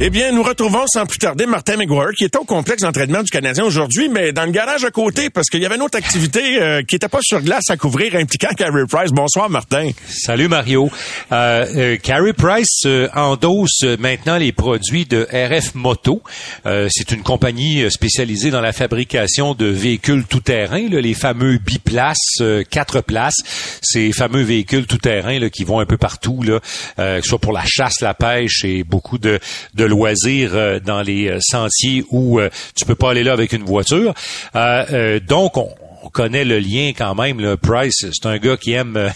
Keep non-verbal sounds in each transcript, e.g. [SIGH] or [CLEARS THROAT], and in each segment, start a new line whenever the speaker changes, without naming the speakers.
Eh bien, nous retrouvons sans plus tarder Martin McGuire, qui est au complexe d'entraînement du Canadien aujourd'hui, mais dans le garage à côté, parce qu'il y avait une autre activité euh, qui n'était pas sur glace à couvrir, impliquant Carey Price. Bonsoir, Martin.
Salut, Mario. Euh, euh, Carey Price euh, endosse maintenant les produits de RF Moto. Euh, C'est une compagnie spécialisée dans la fabrication de véhicules tout-terrain, les fameux biplaces, euh, quatre places, ces fameux véhicules tout-terrain qui vont un peu partout, là, euh, que ce soit pour la chasse, la pêche et beaucoup de, de loisirs euh, dans les euh, sentiers où euh, tu peux pas aller là avec une voiture. Euh, euh, donc, on, on connaît le lien quand même. Le Price, c'est un gars qui aime, euh,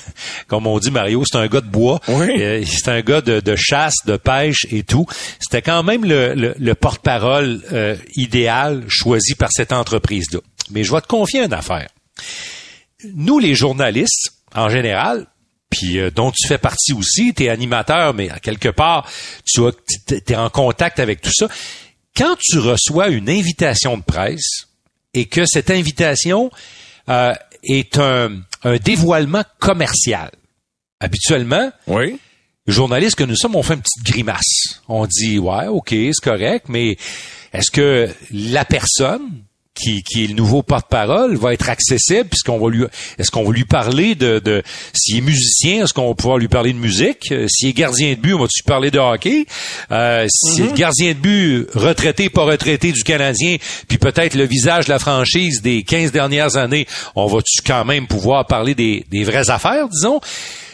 comme on dit Mario, c'est un gars de bois.
Oui.
Euh, c'est un gars de, de chasse, de pêche et tout. C'était quand même le, le- le porte-parole euh, idéal choisi par cette entreprise-là. Mais je vais te confier une affaire. Nous, les journalistes, en général, puis euh, dont tu fais partie aussi, tu es animateur, mais à quelque part, tu es en contact avec tout ça. Quand tu reçois une invitation de presse et que cette invitation euh, est un, un dévoilement commercial, habituellement,
Oui.
les journalistes que nous sommes, on fait une petite grimace. On dit, ouais, OK, c'est correct, mais est-ce que la personne qui, qui est le nouveau porte-parole va être accessible puisqu'on va lui est-ce qu'on va lui parler de, de s'il est musicien est-ce qu'on va pouvoir lui parler de musique? Euh, s'il est gardien de but on va lui parler de hockey? Euh, si le gardien de but retraité pas retraité du Canadien puis peut-être le visage de la franchise des 15 dernières années on va tu quand même pouvoir parler des, des vraies affaires disons?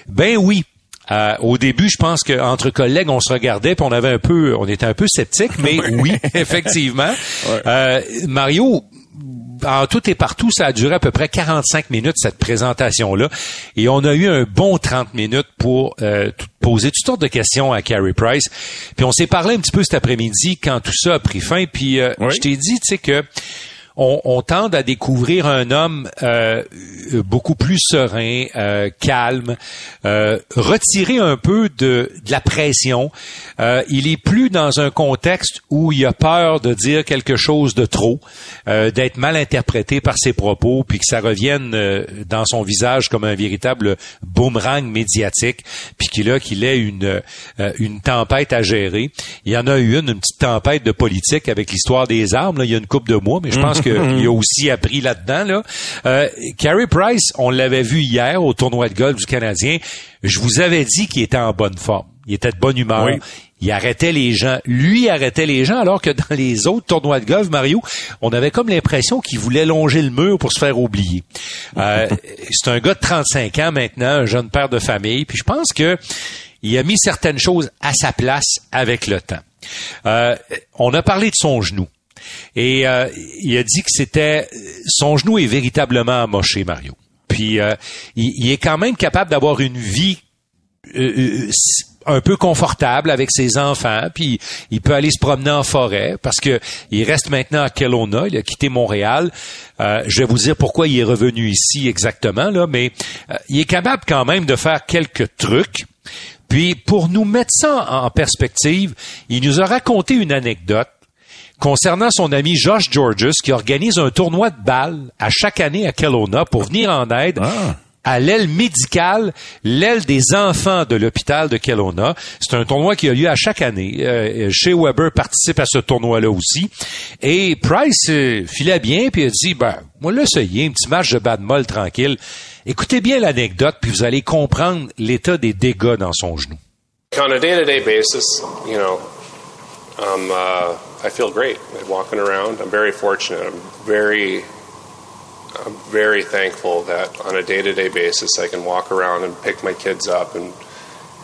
Ben oui. Euh, au début, je pense qu'entre collègues, on se regardait puis on avait un peu, on était un peu sceptique, mais [LAUGHS] oui, effectivement. Euh, Mario, en tout et partout, ça a duré à peu près 45 minutes cette présentation-là, et on a eu un bon 30 minutes pour euh, tout- poser toutes sortes de questions à Carey Price. Puis on s'est parlé un petit peu cet après-midi quand tout ça a pris fin. Puis euh,
Oui.
je t'ai dit, tu sais que on, on tente à découvrir un homme euh, beaucoup plus serein, euh, calme, euh, retiré un peu de, de la pression. Euh, il est plus dans un contexte où il a peur de dire quelque chose de trop, euh, d'être mal interprété par ses propos, puis que ça revienne euh, dans son visage comme un véritable boomerang médiatique, puis qu'il a qu'il ait une une tempête à gérer. Il y en a eu une, une petite tempête de politique avec l'histoire des armes. Là, il y a une coupe de mois, mais je pense qu'il [LAUGHS] a aussi appris là-dedans. Là. Euh, Carey Price, on l'avait vu hier au tournoi de golf du Canadien. Je vous avais dit qu'il était en bonne forme. Il était de bonne humeur.
Oui.
Il arrêtait les gens. Lui arrêtait les gens, alors que dans [LAUGHS] les autres tournois de golf, Mario, on avait comme l'impression qu'il voulait longer le mur pour se faire oublier. Euh, [LAUGHS] c'est un gars de 35 ans maintenant, un jeune père de famille, puis je pense que il a mis certaines choses à sa place avec le temps. Euh, on a parlé de son genou. Et euh, il a dit que c'était son genou est véritablement amoché, Mario. Puis euh, il, est quand même capable d'avoir une vie euh, euh, un peu confortable avec ses enfants, puis il peut aller se promener en forêt parce que il reste maintenant à Kelowna, il a quitté Montréal. Euh, je vais vous dire pourquoi il est revenu ici exactement là, mais euh, il est capable quand même de faire quelques trucs. Puis pour nous mettre ça en perspective, il nous a raconté une anecdote concernant son ami Josh Georges qui organise un tournoi de balles à chaque année à Kelowna pour venir en aide à l'aile médicale, l'aile des enfants de l'hôpital de Kelowna. C'est un tournoi qui a lieu à chaque année. Euh, chez Weber participe à ce tournoi-là aussi. Et Price euh, filait bien, puis il a dit, ben, moi l'essayer, un petit match de badmol tranquille. Écoutez bien l'anecdote, puis vous allez comprendre l'état des dégâts dans son genou.
On a day-to-day basis, you know, um, uh, I feel great walking around. I'm very fortunate. I'm very, I'm very thankful that on a day-to-day basis I can walk around and pick my kids up and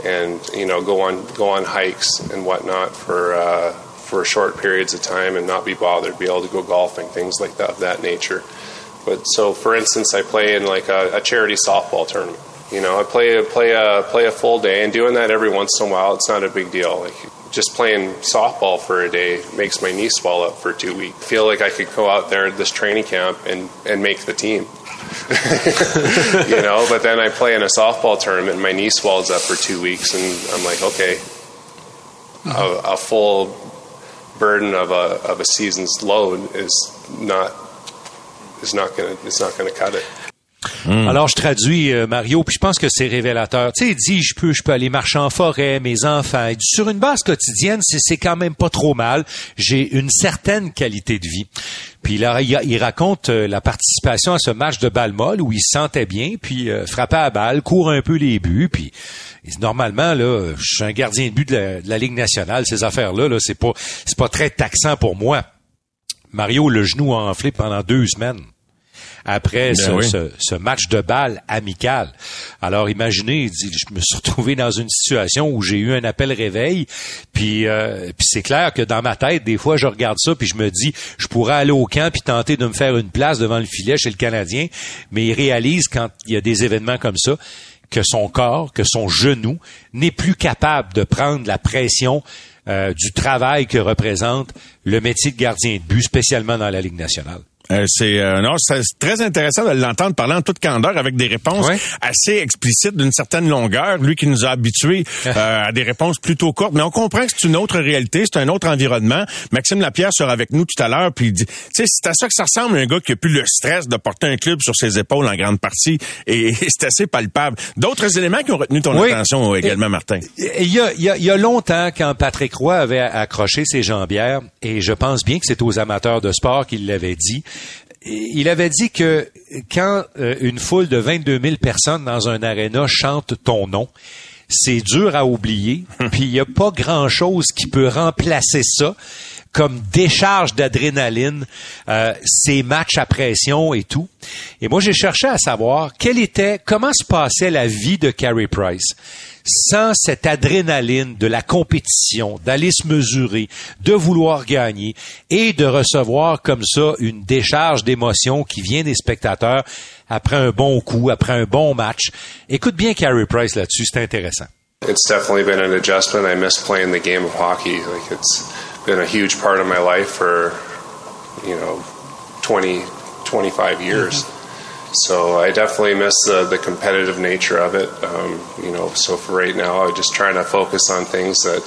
and you know go on go on hikes and whatnot for uh, for short periods of time and not be bothered, be able to go golfing, things like that of that nature. But so, for instance, I play in like a, a charity softball tournament. You know, I play a play a play a full day, and doing that every once in a while, it's not a big deal. Like just playing softball for a day makes my knee swell up for two weeks. I feel like I could go out there this training camp and and make the team. [LAUGHS] you know, but then I play in a softball tournament, and my knee swells up for two weeks, and I'm like, okay, a, a full burden of a of a season's load is not is not gonna it's not gonna cut it.
Hmm. Alors, je traduis euh, Mario, puis je pense que c'est révélateur. Tu sais, il dit, je peux, je peux aller marcher en forêt, mes enfants. Sur une base quotidienne, c'est, quand même pas trop mal. J'ai une certaine qualité de vie. Puis là, il, raconte euh, la participation à ce match de balle molle où il se sentait bien, puis euh, frappait à balle, court un peu les buts, puis normalement là, je suis un gardien de but de la, de la Ligue nationale. Ces affaires-là, là, c'est pas, c'est pas très taxant pour moi. Mario, le genou a enflé pendant deux semaines après
Ben
ce,
oui.
ce- ce match de balle amical. Alors imaginez, il dit, je me suis retrouvé dans une situation où j'ai eu un appel réveil, puis euh, puis c'est clair que dans ma tête, des fois, je regarde ça, puis je me dis, je pourrais aller au camp puis tenter de me faire une place devant le filet chez le Canadien, mais il réalise quand il y a des événements comme ça que son corps, que son genou n'est plus capable de prendre la pression euh, du travail que représente le métier de gardien de but, spécialement dans la Ligue nationale.
Euh, c'est euh, non, c'est très intéressant de l'entendre parler en toute candeur avec des réponses
Ouais.
assez explicites d'une certaine longueur. Lui qui nous a habitués euh, à des réponses plutôt courtes, mais on comprend que c'est une autre réalité, c'est un autre environnement. Maxime Lapierre sera avec nous tout à l'heure, puis il dit, tu sais, c'est à ça que ça ressemble un gars qui a plus le stress de porter un club sur ses épaules en grande partie, et, [LAUGHS] c'est assez palpable. D'autres éléments qui ont retenu ton
Oui.
attention également, Martin?
Il y, a, il, y a, il y a longtemps, quand Patrick Roy avait accroché ses jambières, et je pense bien que c'est aux amateurs de sport qu'il l'avait dit, il avait dit que quand euh, une foule de 22 000 personnes dans un aréna chante ton nom, c'est dur à oublier, [LAUGHS] puis il n'y a pas grand-chose qui peut remplacer ça comme décharge d'adrénaline, euh, ces matchs à pression et tout. Et moi, j'ai cherché à savoir quelle était, comment se passait la vie de Carey Price sans cette adrénaline de la compétition, d'aller se mesurer, de vouloir gagner et de recevoir comme ça une décharge d'émotions qui vient des spectateurs après un bon coup, après un bon match. Écoute bien Carey Price là-dessus, c'est intéressant.
It's definitely been an adjustment. I miss playing the game of hockey. Been a huge part of my life for, you know, 20, 25 years. So I definitely miss the, the competitive nature of it. Um, you know, so for right now, I'm just trying to focus on things that,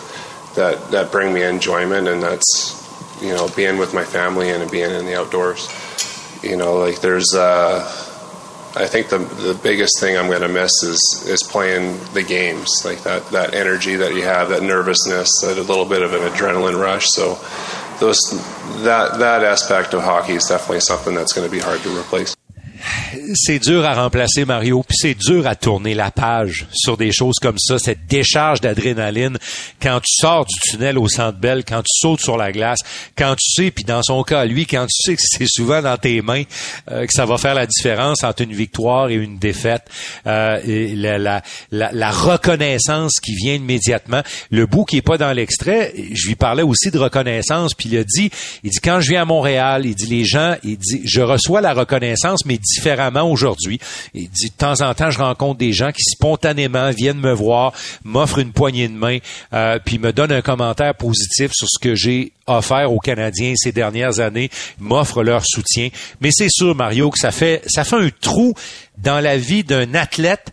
that, that bring me enjoyment, and that's, you know, being with my family and being in the outdoors. You know, like there's, uh, I think the the biggest thing I'm going to miss is is playing the games, like that that energy that you have, that nervousness, that a little bit of an adrenaline rush. So those that that aspect of hockey is definitely something that's going to be hard to replace.
C'est dur à remplacer Mario, puis c'est dur à tourner la page sur des choses comme ça, cette décharge d'adrénaline. Quand tu sors du tunnel au centre belle, quand tu sautes sur la glace, quand tu sais, puis dans son cas, lui, quand tu sais que c'est souvent dans tes mains euh, que ça va faire la différence entre une victoire et une défaite, euh, et la, la, la, la reconnaissance qui vient immédiatement. Le bout qui est pas dans l'extrait, je lui parlais aussi de reconnaissance, puis il a dit, il dit quand je viens à Montréal, il dit les gens, il dit je reçois la reconnaissance, mais différemment aujourd'hui. Dit de temps en temps, je rencontre des gens qui spontanément viennent me voir, m'offrent une poignée de main, euh, puis me donnent un commentaire positif sur ce que j'ai offert aux Canadiens ces dernières années, m'offrent leur soutien. Mais c'est sûr, Mario, que ça fait ça fait un trou dans la vie d'un athlète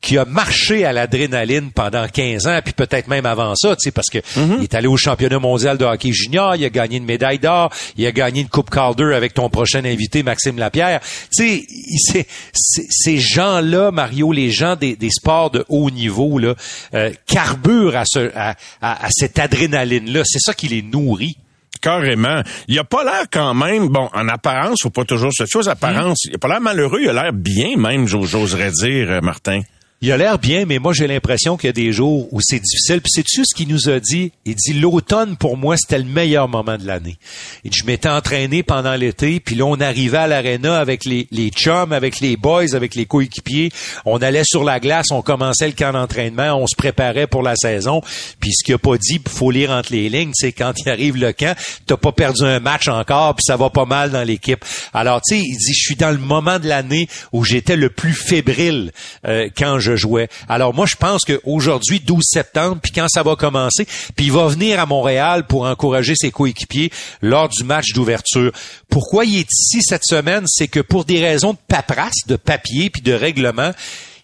qui a marché à l'adrénaline pendant 15 ans, puis peut-être même avant ça, tu sais, parce que il est allé au championnat mondial de hockey junior, il a gagné une médaille d'or, il a gagné une coupe Calder avec ton prochain invité Maxime Lapierre. Tu sais, ces gens-là, Mario, les gens des, des sports de haut niveau, là, euh, carburent à, ce, à, à- à cette adrénaline-là. C'est ça qui les nourrit.
Carrément. Il a pas l'air quand même, bon, en apparence, faut pas toujours cette chose, apparence, il a pas l'air malheureux, il a l'air bien même, j'o- j'oserais dire, euh, Martin.
Il a l'air bien, mais moi j'ai l'impression qu'il y a des jours où c'est difficile. Puis c'est-tu ce qu'il nous a dit? Il dit l'automne pour moi c'était le meilleur moment de l'année. Dit je m'étais entraîné pendant l'été, puis là on arrivait à l'aréna avec les, les chums, avec les boys, avec les coéquipiers. On allait sur la glace, on commençait le camp d'entraînement, on se préparait pour la saison. Puis ce qu'il a pas dit, faut lire entre les lignes, c'est quand il arrive le camp, t'as pas perdu un match encore, puis ça va pas mal dans l'équipe. Alors tu sais, il dit je suis dans le moment de l'année où j'étais le plus fébrile euh, quand je jouais. Alors moi, je pense qu'aujourd'hui, 12 septembre, puis quand ça va commencer, puis il va venir à Montréal pour encourager ses coéquipiers lors du match d'ouverture. Pourquoi il est ici cette semaine? C'est que pour des raisons de paperasse, de papier, puis de règlement,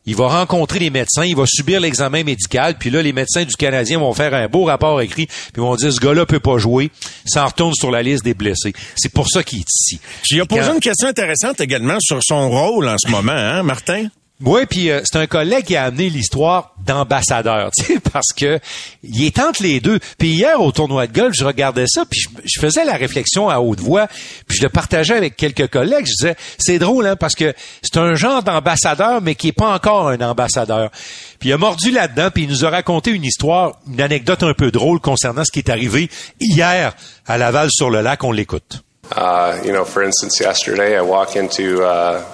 il va rencontrer les médecins, il va subir l'examen médical, puis là, les médecins du Canadien vont faire un beau rapport écrit, puis vont dire, ce gars-là peut pas jouer, ça retourne sur la liste des blessés. C'est pour ça qu'il est ici.
Lui as posé une question intéressante également sur son rôle en ce moment, hein, Martin?
Oui, puis euh, c'est un collègue qui a amené l'histoire d'ambassadeur, [LAUGHS] parce que il est entre les deux. Puis hier au tournoi de golf, je regardais ça, puis je, faisais la réflexion à haute voix, puis je le partageais avec quelques collègues. Je disais, c'est drôle, hein, parce que c'est un genre d'ambassadeur, mais qui est pas encore un ambassadeur. Puis il a mordu là-dedans, puis il nous a raconté une histoire, une anecdote un peu drôle concernant ce qui est arrivé hier à Laval sur le lac. On l'écoute.
Uh, you know, for instance, yesterday I walk into uh,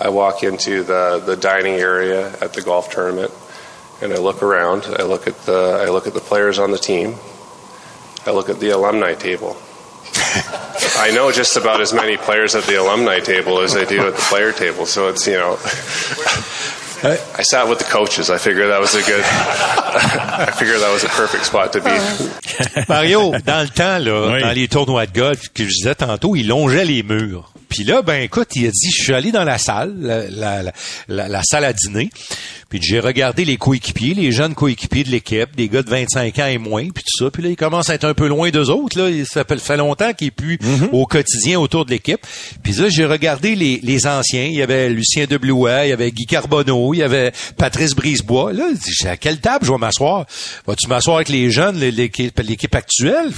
I walk into the, the dining area at the golf tournament and I look around. I look at the I look at the players on the team. I look at the alumni table. [LAUGHS] I know just about as many players at the alumni table as I do at the player table. So it's you know I sat with the coaches. I figured that was a good. [LAUGHS] I figured that was a perfect spot to be. [LAUGHS]
Mario, dans le temps là, oui. dans les tournois de golf que je disais tantôt, il longeait les murs. Puis là, ben écoute, il a dit, je suis allé dans la salle, la, la, la, la salle à dîner. Puis j'ai regardé les coéquipiers, les jeunes coéquipiers de l'équipe, des gars de 25 ans et moins, puis tout ça. Puis là, il commence à être un peu loin d'eux autres. Là. Ça fait longtemps qu'il est plus mm-hmm. au quotidien autour de l'équipe. Puis là, j'ai regardé les, les, anciens. Il y avait Lucien Deblouet, il y avait Guy Carbonneau, il y avait Patrice Brisebois. Là, je dis, à quelle table je vais m'asseoir? Vas-tu m'asseoir avec les jeunes, l'équipe actuelle?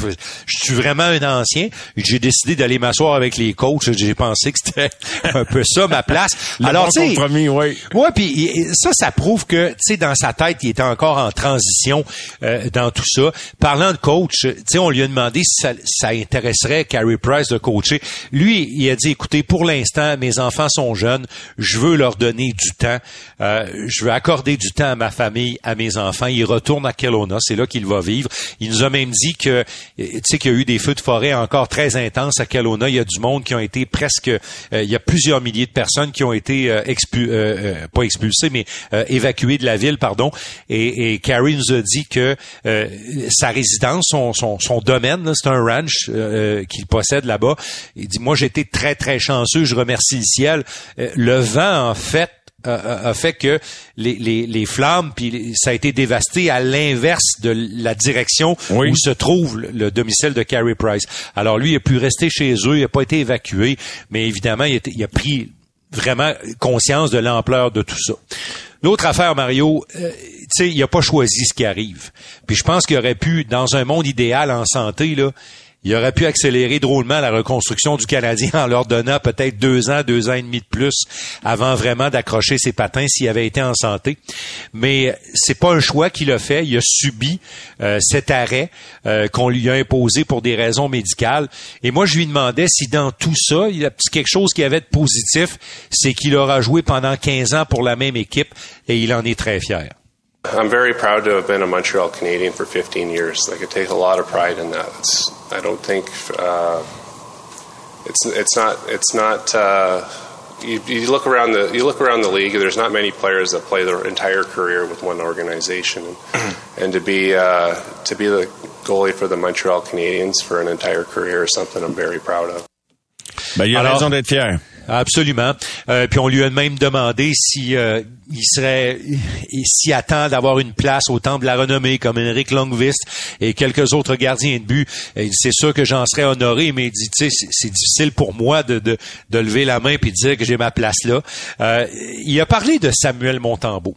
Je suis vraiment un ancien. J'ai décidé d'aller m'asseoir avec les coachs. J'ai pensé que c'était [LAUGHS] un peu ça, ma place.
Alors, bon compromis, oui.
Ouais, puis ça, ça prouve que, tu sais, dans sa tête, il était encore en transition euh, dans tout ça. Parlant de coach, tu sais, on lui a demandé si ça, ça, intéresserait Carey Price de coacher. Lui, il a dit, écoutez, pour l'instant, mes enfants sont jeunes, je veux leur donner du temps, euh, je veux accorder du temps à ma famille, à mes enfants. Il retourne à Kelowna, c'est là qu'il va vivre. Il nous a même dit que, tu sais, qu'il y a eu des feux de forêt encore très intenses à Kelowna. Il y a du monde qui ont été presque, euh, il y a plusieurs milliers de personnes qui ont été euh, expu, pas expulsées, mais évacuées de la ville, pardon. Et, et Carrie nous a dit que euh, sa résidence, son, son, son domaine, c'est un ranch euh, qu'il possède là-bas. Il dit, moi j'étais très très chanceux, je remercie le ciel. Euh, le vent en fait a fait que les, les, les, flammes, puis ça a été dévasté à l'inverse de la direction oui. où se trouve le domicile de Carrie Price. Alors lui, il a pu rester chez eux, il n'a pas été évacué, mais évidemment, il a, il a pris vraiment conscience de l'ampleur de tout ça. L'autre affaire, Mario, euh, tu sais, il a pas choisi ce qui arrive. Puis je pense qu'il aurait pu, dans un monde idéal en santé, là, il aurait pu accélérer drôlement la reconstruction du Canadien en leur donnant peut-être deux ans, deux ans et demi de plus avant vraiment d'accrocher ses patins s'il avait été en santé. Mais c'est pas un choix qu'il a fait. Il a subi euh, cet arrêt euh, qu'on lui a imposé pour des raisons médicales. Et moi, je lui demandais si dans tout ça, il y a quelque chose qui avait de positif, c'est qu'il aura joué pendant 15 ans pour la même équipe et il en est très fier.
I'm very proud to have been a Montreal Canadian for 15 years. I could take a lot of pride in that. It's, I don't think uh, it's it's not it's not. Uh, you, you, look around the you look around the league. There's not many players that play their entire career with one organization, and, [CLEARS THROAT] and to be uh, to be the goalie for the Montreal Canadiens for an entire career is something I'm very proud of.
Ben, il a Alors, raison d'être fier.
Absolument. Euh, puis on lui a même demandé si euh, il serait s'y attend d'avoir une place au temple de la renommée comme Henrik Longvist et quelques autres gardiens de but. C'est sûr que j'en serais honoré, mais il dit, tu c'est difficile pour moi de, lever la main puis de dire que j'ai ma place là. Euh, il a parlé de Samuel Montembeau.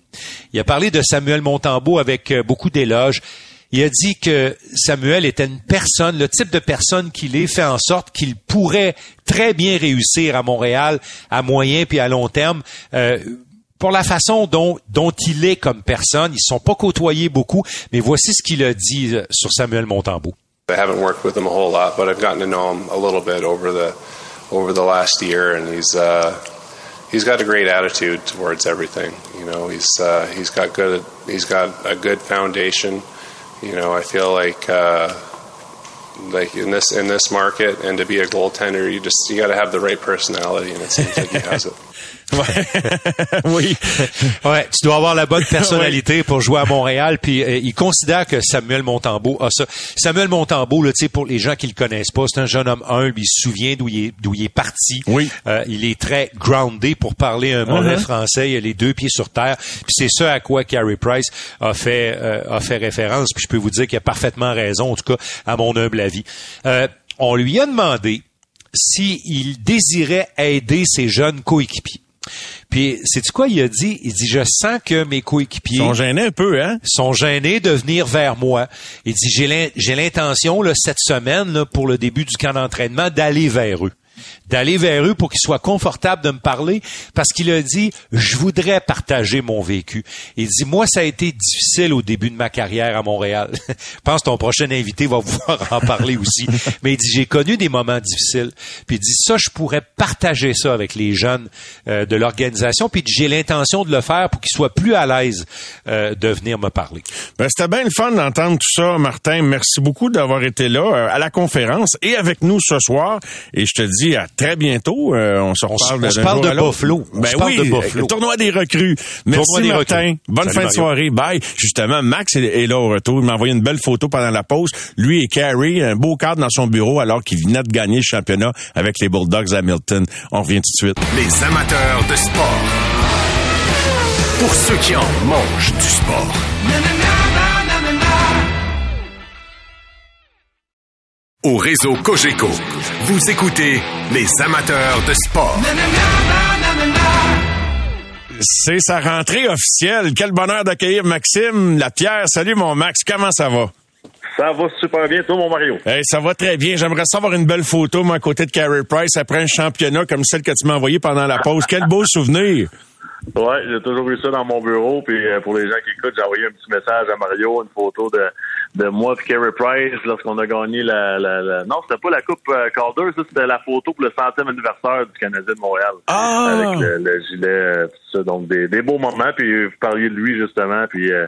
Il a parlé de Samuel Montembeau avec beaucoup d'éloges il a dit que Samuel était une personne, le type de personne qu'il est, fait en sorte qu'il pourrait très bien réussir à Montréal à moyen puis à long terme. Euh, pour la façon dont, il est comme personne. Ils ne sont pas côtoyés beaucoup, mais voici ce qu'il a dit euh, sur Samuel Montembeau.
I haven't worked with him a whole lot, but I've gotten to know him a little bit over the over the last year, and he's uh, got a great attitude towards everything. You uh, he's got a good foundation. You know, I feel uh, like in this in this market, and to be a goaltender, you just you got to have the right personality, and it seems like he has it. [LAUGHS]
oui.
Ouais, tu dois avoir la bonne personnalité pour jouer à Montréal. Puis euh, il considère que Samuel Montembeau a ça. Samuel Montembeau, là, tu sais, pour les gens qui le connaissent pas, c'est un jeune homme humble. Il se souvient d'où il est, d'où il est parti.
Oui.
Euh, il est très groundé pour parler un mauvais
Mhm.
français. Il a les deux pieds sur terre. Puis c'est ça à quoi Carey Price a fait euh, a fait référence. Puis je peux vous dire qu'il a parfaitement raison, en tout cas à mon humble avis. Euh, on lui a demandé s'il désirait aider ses jeunes coéquipiers. Puis, c'est quoi il a dit? Il dit, je sens que mes coéquipiers
sont gênés un peu, hein?
sont gênés de venir vers moi. Il dit, j'ai l'in- j'ai l'intention, cette semaine, là, pour le début du camp d'entraînement, d'aller vers eux. D'aller vers eux pour qu'ils soient confortables de me parler, parce qu'il a dit, je voudrais partager mon vécu. Il dit, moi, ça a été difficile au début de ma carrière à Montréal. [LAUGHS] Je pense que ton prochain invité va pouvoir en parler aussi. [LAUGHS] Mais il dit, j'ai connu des moments difficiles. Puis il dit, ça, je pourrais partager ça avec les jeunes euh, de l'organisation. Puis j'ai l'intention de le faire pour qu'ils soient plus à l'aise euh, de venir me parler.
Ben, c'était bien le fun d'entendre tout ça, Martin. Merci beaucoup d'avoir été là euh, à la conférence et avec nous ce soir. Et je te dis à très bientôt. Euh, on se
On se-
reparle
on se parle
jour
de
à.
Buffalo. On
Ben oui,
de Buffalo.
tournoi des recrues. Merci
des
Martin.
recrues.
Bonne
Salut,
fin de soirée. Bye. Justement, Max est, est là au retour. Il m'a envoyé une belle photo pendant la pause. Lui et Carrie, un beau cadre dans son bureau alors qu'il venait de gagner le championnat avec les Bulldogs Hamilton. On revient tout de suite.
Les amateurs de sport. Pour ceux qui en mangent du sport. Au réseau Cogeco, vous écoutez les amateurs de sport.
C'est sa rentrée officielle. Quel bonheur d'accueillir Maxime Lapierre. Salut mon Max, comment ça va?
Ça va super bien, toi, mon Mario.
Hey, ça va très bien. J'aimerais savoir une belle photo, moi, à côté de Carey Price, après un championnat comme celle que tu m'as envoyée pendant la pause. Quel beau souvenir.
Ouais, j'ai toujours eu ça dans mon bureau. Puis euh, pour les gens qui écoutent, j'ai envoyé un petit message à Mario, une photo de, de moi et Carey Price lorsqu'on a gagné la, la, la- Non, c'était pas la Coupe euh, Calder, ça, c'était la photo pour le centième anniversaire du Canadien de Montréal.
Ah!
Avec le, le gilet, euh, tout ça. Donc, des, des beaux moments. Puis vous parliez de lui, justement. Puis euh,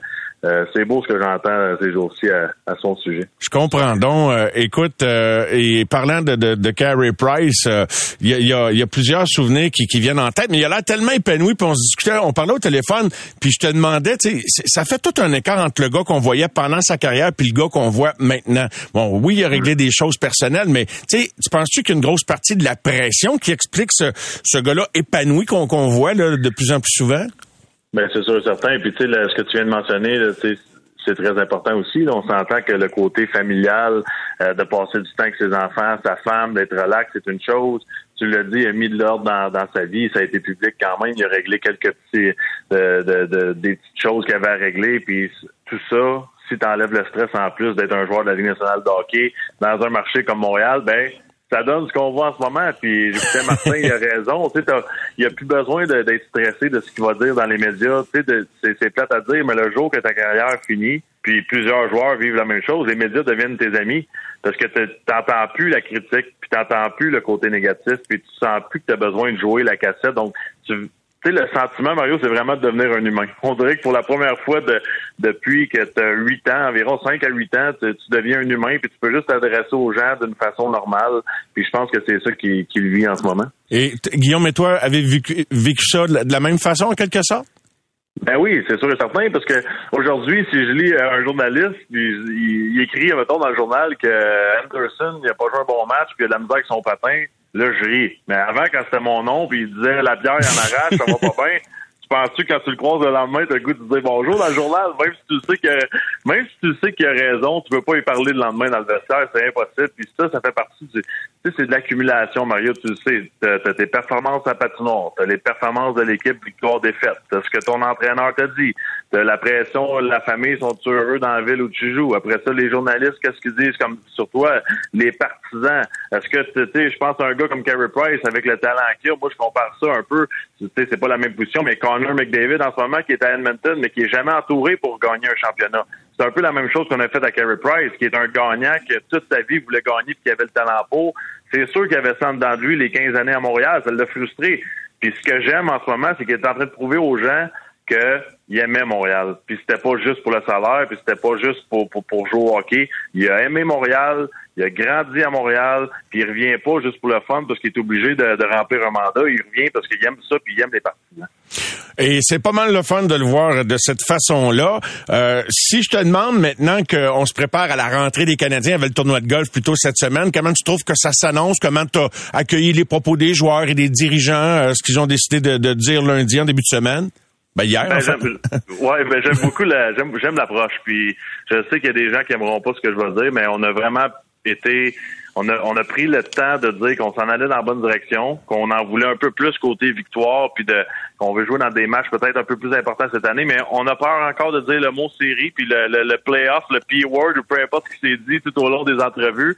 euh, c'est beau ce que j'entends ces jours-ci à, à son sujet.
Je comprends donc. Euh, écoute, euh, et parlant de, de, de Carey Price, euh, il y, a, y, a, y a plusieurs souvenirs qui, qui viennent en tête, mais il a l'air tellement épanoui, puis on se discutait, on parlait au téléphone, puis je te demandais, tu sais, ça fait tout un écart entre le gars qu'on voyait pendant sa carrière puis le gars qu'on voit maintenant. Bon, oui, il a réglé des choses personnelles, mais tu sais, tu penses-tu qu'une grosse partie de la pression qui explique ce, ce gars-là épanoui qu'on qu'on voit là, de plus en plus souvent?
Ben c'est sûr et certain. Puis tu sais, ce que tu viens de mentionner, c'est très important aussi. On s'entend que le côté familial, euh, de passer du temps avec ses enfants, sa femme, d'être relax, c'est une chose. Tu l'as dit, il a mis de l'ordre dans, dans sa vie. Ça a été public quand même. Il a réglé quelques petits euh, de, de- des petites choses qu'il avait à régler. Puis tout ça, si tu enlèves le stress en plus d'être un joueur de la Ligue nationale de hockey dans un marché comme Montréal, ben ça donne ce qu'on voit en ce moment. Puis j'écoutais Martin, il a [LAUGHS] raison. Tu sais, il n'y a plus besoin d'être stressé de ce qu'il va dire dans les médias. Tu sais, c'est plate à dire, mais le jour que ta carrière finit, puis plusieurs joueurs vivent la même chose, les médias deviennent tes amis parce que tu t'entends plus la critique, puis t'entends plus le côté négatif, puis tu sens plus que tu as besoin de jouer la cassette. Donc, tu tu sais, le sentiment, Mario, c'est vraiment de devenir un humain. On dirait que pour la première fois de, depuis que tu as 8 ans, environ 5 à 8 ans, tu, tu deviens un humain, puis tu peux juste t'adresser aux gens d'une façon normale. Puis je pense que c'est ça qu'il qui vit en ce moment.
Et Guillaume et toi avez vécu, vécu ça de la, de la même façon, en quelque sorte?
Ben oui, c'est sûr et certain, parce que aujourd'hui, si je lis euh, un journaliste, puis il, il écrit, mettons, dans le journal que Anderson, il a pas joué un bon match, puis il a de la misère avec son patin, là, je ris. Mais avant, quand c'était mon nom, puis il disait la bière, en arrache, ça va pas bien. Tu penses-tu quand tu le croises le lendemain, t'as le goût de dire bonjour dans le journal, même si tu sais que même si tu sais qu'il a raison, tu peux pas y parler le lendemain dans le vestiaire, c'est impossible. Puis ça, ça fait partie du. Tu sais, c'est de l'accumulation, Mario, tu le sais. T'as tes performances à patinoire, t'as les performances de l'équipe victoire défaite, t'as ce que ton entraîneur t'a dit, t'as la pression, la famille sont heureux dans la ville où tu joues. Après ça, les journalistes, qu'est-ce qu'ils disent comme sur toi, les partisans. Est-ce que tu sais, je pense à un gars comme Carey Price avec le talent qu'il a, moi je compare ça un peu. Tu sais, c'est pas la même position, mais quand Connor McDavid en ce moment qui est à Edmonton, mais qui est jamais entouré pour gagner un championnat. C'est un peu la même chose qu'on a fait à Carey Price, qui est un gagnant qui toute sa vie voulait gagner et qui avait le talent pour. C'est sûr qu'il avait ça dedans de lui les 15 années à Montréal, ça l'a frustré. Puis ce que j'aime en ce moment, c'est qu'il est en train de prouver aux gens qu'il aimait Montréal. Puis c'était pas juste pour le salaire, puis c'était pas juste pour, pour, pour jouer au hockey. Il a aimé Montréal, il a grandi à Montréal, puis il revient pas juste pour le fun parce qu'il est obligé de, de, remplir un mandat. Il revient parce qu'il aime ça, puis il aime les partisans.
Et c'est pas mal le fun de le voir de cette façon-là. Euh, si je te demande maintenant qu'on se prépare à la rentrée des Canadiens avec le tournoi de golf plutôt cette semaine, comment tu trouves que ça s'annonce? Comment tu as accueilli les propos des joueurs et des dirigeants, euh, ce qu'ils ont décidé de, de dire lundi en début de semaine? Ben hier,
ben,
en fait.
ouais, ben j'aime beaucoup la, j'aime, j'aime l'approche. Puis je sais qu'il y a des gens qui aimeront pas ce que je vais dire, mais on a vraiment été, on a, on a pris le temps de dire qu'on s'en allait dans la bonne direction, qu'on en voulait un peu plus côté victoire, puis de qu'on veut jouer dans des matchs peut-être un peu plus importants cette année, mais on a peur encore de dire le mot série, puis le, le, le playoff, le P-word ou peu importe ce qui s'est dit tout au long des entrevues.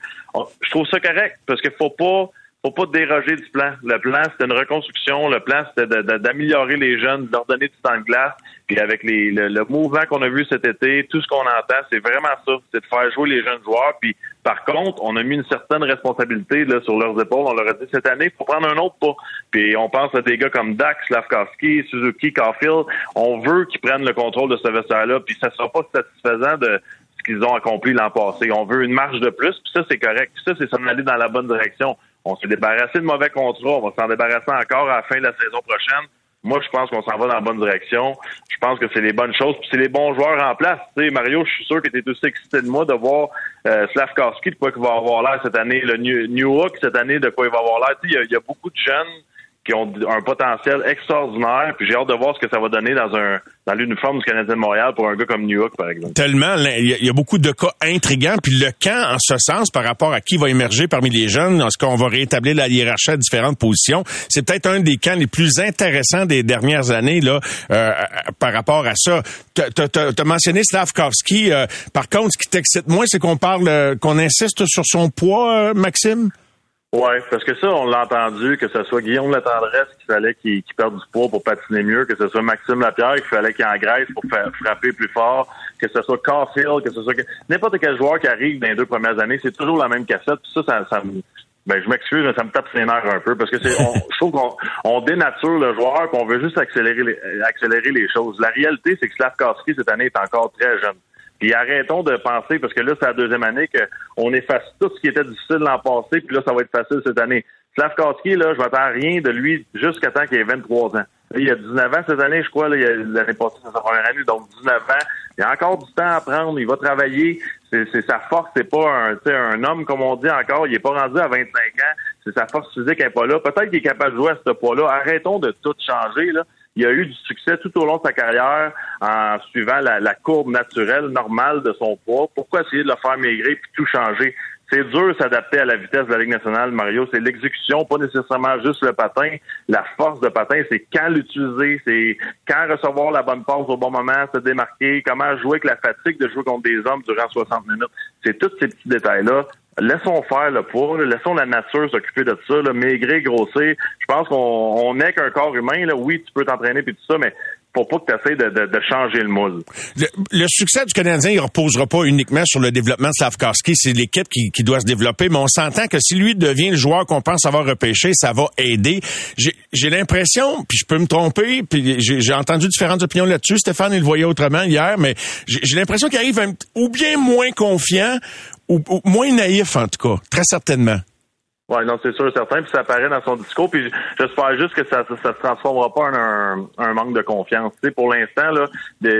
je trouve ça correct parce qu'il faut pas faut pas déroger du plan. Le plan, c'était une reconstruction. Le plan, c'était d'améliorer les jeunes, de leur donner du temps de glace. Puis avec les, le, le mouvement qu'on a vu cet été, tout ce qu'on entend, c'est vraiment ça. C'est de faire jouer les jeunes joueurs. Puis par contre, on a mis une certaine responsabilité là, sur leurs épaules. On leur a dit cette année, il faut prendre un autre pas. Puis on pense à des gars comme Dax, Slavkowski, Suzuki, Caulfield. On veut qu'ils prennent le contrôle de ce vestiaire-là. Puis ça sera pas satisfaisant de ce qu'ils ont accompli l'an passé. On veut une marge de plus. Puis ça, c'est correct. Puis ça, c'est s'en aller dans la bonne direction. On s'est débarrassé de mauvais contrats. On va s'en débarrasser encore à la fin de la saison prochaine. Moi, je pense qu'on s'en va dans la bonne direction. Je pense que c'est les bonnes choses. Puis c'est les bons joueurs en place. Tu sais, Mario, je suis sûr que tu es aussi excité de moi de voir euh, Slavkowski, de quoi il va avoir l'air cette année. Le New, New cette année, de quoi il va avoir l'air. Tu sais, il y, a beaucoup de jeunes qui ont un potentiel extraordinaire. Puis j'ai hâte de voir ce que ça va donner dans un dans l'uniforme du Canadien de Montréal pour un gars comme New York, par exemple.
Tellement, il y, a beaucoup de cas intrigants. Puis le camp, en ce sens, par rapport à qui va émerger parmi les jeunes, est-ce qu'on va rétablir la hiérarchie à différentes positions, c'est peut-être un des camps les plus intéressants des dernières années là euh, par rapport à ça. Tu as mentionné Slavkovski. Euh, par contre, ce qui t'excite moins, c'est qu'on parle, euh, qu'on insiste sur son poids, Maxime?
Oui, parce que ça, on l'a entendu, que ce soit Guillaume Latendresse qu'il fallait qu'il perde du poids pour patiner mieux, que ce soit Maxime Lapierre qu'il fallait qu'il engraisse pour frapper plus fort, que ce soit Caulfield, que ce soit n'importe quel joueur qui arrive dans les deux premières années, c'est toujours la même cassette. Puis ça, ça, ça me ben, je m'excuse, mais ça me tape ses nerfs un peu parce que c'est, on, je trouve qu'on on dénature le joueur qu'on veut juste accélérer les, accélérer les choses. La réalité, c'est que Slavkowski, cette année, est encore très jeune. Puis arrêtons de penser, parce que là, c'est la deuxième année qu'on efface tout ce qui était difficile l'an passé, puis là, ça va être facile cette année. Slavkowski, là, je m'attends rien de lui jusqu'à temps qu'il ait 23 ans. il a 19 ans cette année, je crois, l'année passée, c'est sa première année, donc 19 ans. Il y a encore du temps à prendre, il va travailler. C'est sa force, c'est pas un, un homme, comme on dit encore, il est pas rendu à 25 ans. C'est sa force physique qui n'est pas là. Peut-être qu'il est capable de jouer à ce poids-là. Arrêtons de tout changer, là il a eu du succès tout au long de sa carrière en suivant la, courbe naturelle, normale de son poids. Pourquoi essayer de le faire maigrir puis tout changer? C'est dur s'adapter à la vitesse de la Ligue nationale, Mario. C'est l'exécution, pas nécessairement juste le patin. La force de patin, c'est quand l'utiliser, c'est quand recevoir la bonne passe au bon moment, se démarquer, comment jouer avec la fatigue de jouer contre des hommes durant 60 minutes. C'est tous ces petits détails-là laissons faire le poids, laissons la nature s'occuper de ça, là, maigrir, grossir. Je pense qu'on n'est qu'un corps humain. Là. Oui, tu peux t'entraîner puis tout ça, mais faut pas que tu essaies de, de, changer le moule.
Le, succès du Canadien, il reposera pas uniquement sur le développement de Slavkowski. C'est l'équipe qui, qui, doit se développer, mais on s'entend que si lui devient le joueur qu'on pense avoir repêché, ça va aider. J'ai l'impression, puis je peux me tromper, puis j'ai entendu différentes opinions là-dessus. Stéphane, il le voyait autrement hier, mais j'ai l'impression qu'il arrive ou bien moins confiant, ou, moins naïf en tout cas, très certainement.
Oui, non, c'est sûr, certain. Puis ça apparaît dans son discours. Puis j'espère juste que ça, ça, se transformera pas en un, un manque de confiance. Tu sais, pour l'instant, là,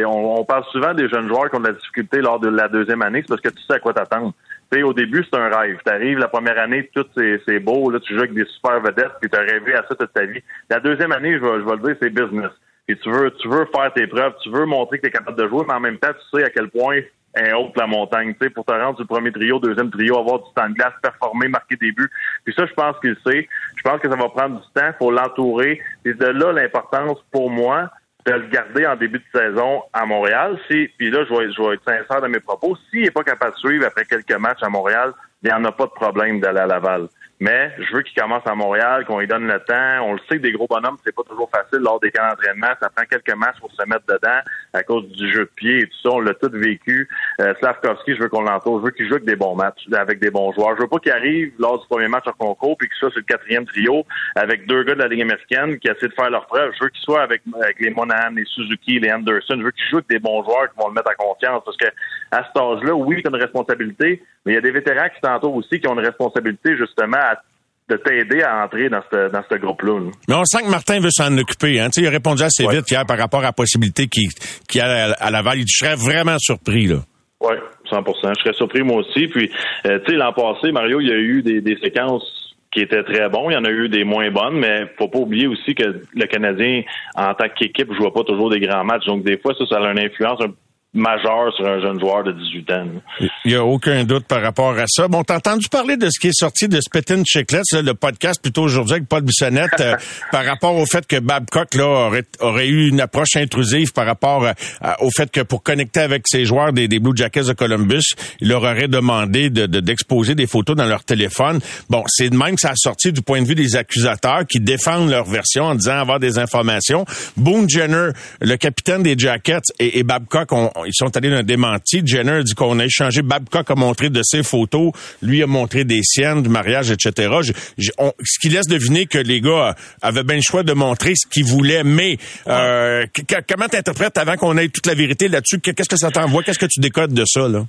on, parle souvent des jeunes joueurs qui ont de la difficulté lors de la deuxième année. C'est parce que tu sais à quoi t'attendre. Tu sais, au début, c'est un rêve. Tu arrives la première année, tout c'est beau. Là, tu joues avec des super vedettes, puis tu as rêvé à ça toute ta vie. La deuxième année, je vais, je vais le dire, c'est business. Et tu veux, tu veux faire tes preuves, tu veux montrer que tu es capable de jouer, mais en même temps, tu sais à quel point un haut la montagne, tu sais, pour te rendre du premier trio, deuxième trio, avoir du temps de glace, performer, marquer des buts. Puis ça, je pense qu'il sait. Je pense que ça va prendre du temps, faut l'entourer. Et de là, l'importance pour moi de le garder en début de saison à Montréal. Si, puis là, je vais, je vais être sincère dans mes propos. S'il n'est pas capable de suivre après quelques matchs à Montréal, il n'y en a pas de problème d'aller à Laval. Mais je veux qu'il commence à Montréal, qu'on lui donne le temps. On le sait que des gros bonhommes, c'est pas toujours facile lors des camps d'entraînement. Ça prend quelques matchs pour se mettre dedans à cause du jeu de pied et tout ça. On l'a tout vécu. Euh, Slavkovski, je veux qu'on l'entoure. Je veux qu'il joue avec des bons matchs, avec des bons joueurs. Je veux pas qu'il arrive lors du premier match en concours puis qu'il soit sur le quatrième trio avec deux gars de la Ligue américaine qui essaient de faire leur preuve. Je veux qu'il soit avec, avec les Monahan, les Suzuki, les Anderson. Je veux qu'il joue avec des bons joueurs qui vont le mettre en confiance parce que à cet âge-là, oui, tu as une responsabilité, mais il y a des vétérans qui t'entourent aussi qui ont une responsabilité justement à de t'aider à entrer dans ce, dans ce groupe-là.
Mais on sent que Martin veut s'en occuper. Hein? il a répondu assez vite hier par rapport à la possibilité qu'il qu a à Laval. Je serais vraiment surpris. là.
Oui, 100 Je serais surpris moi aussi. Puis, euh, tu sais, l'an passé, Mario, il y a eu des, des séquences qui étaient très bons. Il y en a eu des moins bonnes, mais faut pas oublier aussi que le Canadien, en tant qu'équipe, joue pas toujours des grands matchs. Donc, des fois, ça, ça a une influence un majeur sur un jeune joueur de 18 ans.
Il n'y a aucun doute par rapport à ça. Bon, t'as entendu parler de ce qui est sorti de Spittin Chicklets, le podcast plutôt aujourd'hui avec Paul Bissonnette, euh, [LAUGHS] par rapport au fait que Babcock là aurait, aurait eu une approche intrusive par rapport euh, au fait que pour connecter avec ses joueurs des, Blue Jackets de Columbus, il leur aurait demandé de, d'exposer des photos dans leur téléphone. Bon, c'est de même que ça a sorti du point de vue des accusateurs qui défendent leur version en disant avoir des informations. Boone Jenner, le capitaine des Jackets, et, et Babcock ont ils sont allés d'un démenti. Jenner dit qu'on a échangé. Babcock a montré de ses photos. Lui a montré des siennes, du mariage, etc. ce qui laisse deviner que les gars avaient bien le choix de montrer ce qu'ils voulaient. Mais euh, comment t'interprètes avant qu'on ait toute la vérité là-dessus? Qu'est-ce que ça t'envoie? Qu'est-ce que tu décodes de ça, là?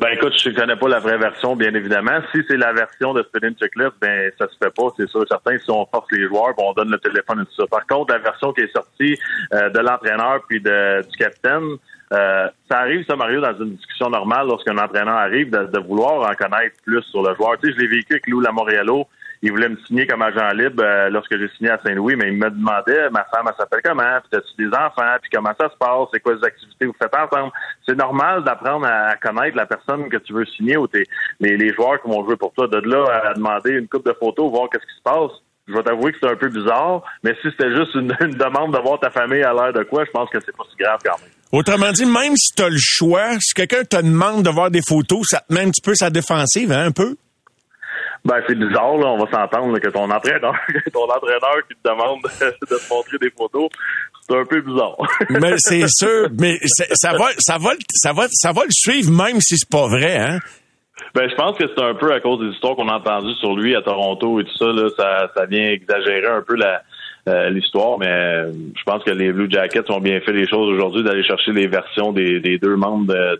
Ben écoute, je connais pas la vraie version, bien évidemment. Si c'est la version de Spinning Checklist, ben ça se fait pas, c'est sûr. Certains, si on force les joueurs, ben, on donne le téléphone et tout ça. Par contre, la version qui est sortie euh, de l'entraîneur puis de, du capitaine, euh, ça arrive, ça, Mario, dans une discussion normale, lorsqu'un entraîneur arrive, de, vouloir en connaître plus sur le joueur. Tu sais, je l'ai vécu avec Lou Lamoriello. Il voulait me signer comme agent libre euh, lorsque j'ai signé à Saint-Louis, mais il me demandait, ma femme, elle s'appelle comment, puis as-tu des enfants, puis comment ça se passe, c'est quoi les activités que vous faites ensemble? C'est normal d'apprendre à, connaître la personne que tu veux signer ou tes, les, les joueurs qui vont jouer pour toi. De là à demander une coupe de photos, voir qu'est-ce qui se passe je vais t'avouer que c'est un peu bizarre, mais si c'était juste une, [LAUGHS] demande de voir ta famille à l'air de quoi, je pense que c'est pas si grave quand même.
Autrement dit, même si tu as le choix, si quelqu'un te demande de voir des photos, ça te met un petit peu sa défensive, hein, un peu?
Ben, c'est bizarre, là, on va s'entendre que ton entraîneur, [LAUGHS] ton entraîneur qui te demande de te montrer des photos, c'est un peu bizarre. [LAUGHS]
mais c'est sûr, mais ça va, ça va, ça va, ça va le suivre même si c'est pas vrai, hein?
Ben, je pense que c'est un peu à cause des histoires qu'on a entendues sur lui à Toronto et tout ça. Là, ça, ça vient exagérer un peu la, euh, l'histoire, mais euh, je pense que les Blue Jackets ont bien fait les choses aujourd'hui d'aller chercher les versions des, des deux membres de,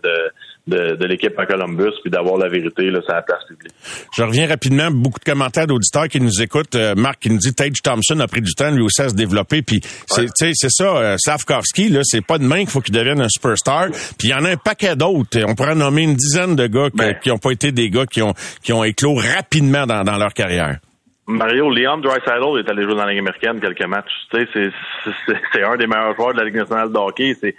de, de, l'équipe à Columbus, puis d'avoir la vérité là, sur la place publique.
Je reviens rapidement. Beaucoup de commentaires d'auditeurs qui nous écoutent. Euh, Marc qui nous dit Tage Thompson a pris du temps lui aussi à se développer. Puis c'est, c'est ça, euh, Slavkovski, là, c'est pas demain qu'il faut qu'il devienne un superstar. Puis il y en a un paquet d'autres. On pourrait nommer une dizaine de gars ben. qui n'ont pas été des gars qui ont qui ont éclos rapidement dans, dans leur carrière.
Mario, Leon Dreisaitl est allé jouer dans la Ligue américaine quelques matchs. Tu sais, c'est un des meilleurs joueurs de la Ligue nationale de hockey. C'est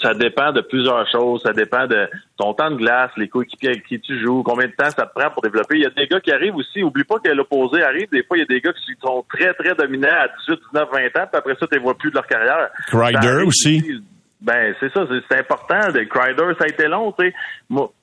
ça dépend de plusieurs choses. Ça dépend de ton temps de glace, les coéquipiers avec qui tu joues, combien de temps ça te prend pour développer. Il y a des gars qui arrivent aussi. Oublie pas que l'opposé arrive. Des fois, il y a des gars qui sont très, très dominants à 18, 19, 20 ans, puis après ça, tu ne vois plus de leur carrière.
Ryder aussi.
Ben, c'est ça, c'est important. Crider, ça a été long, tu sais.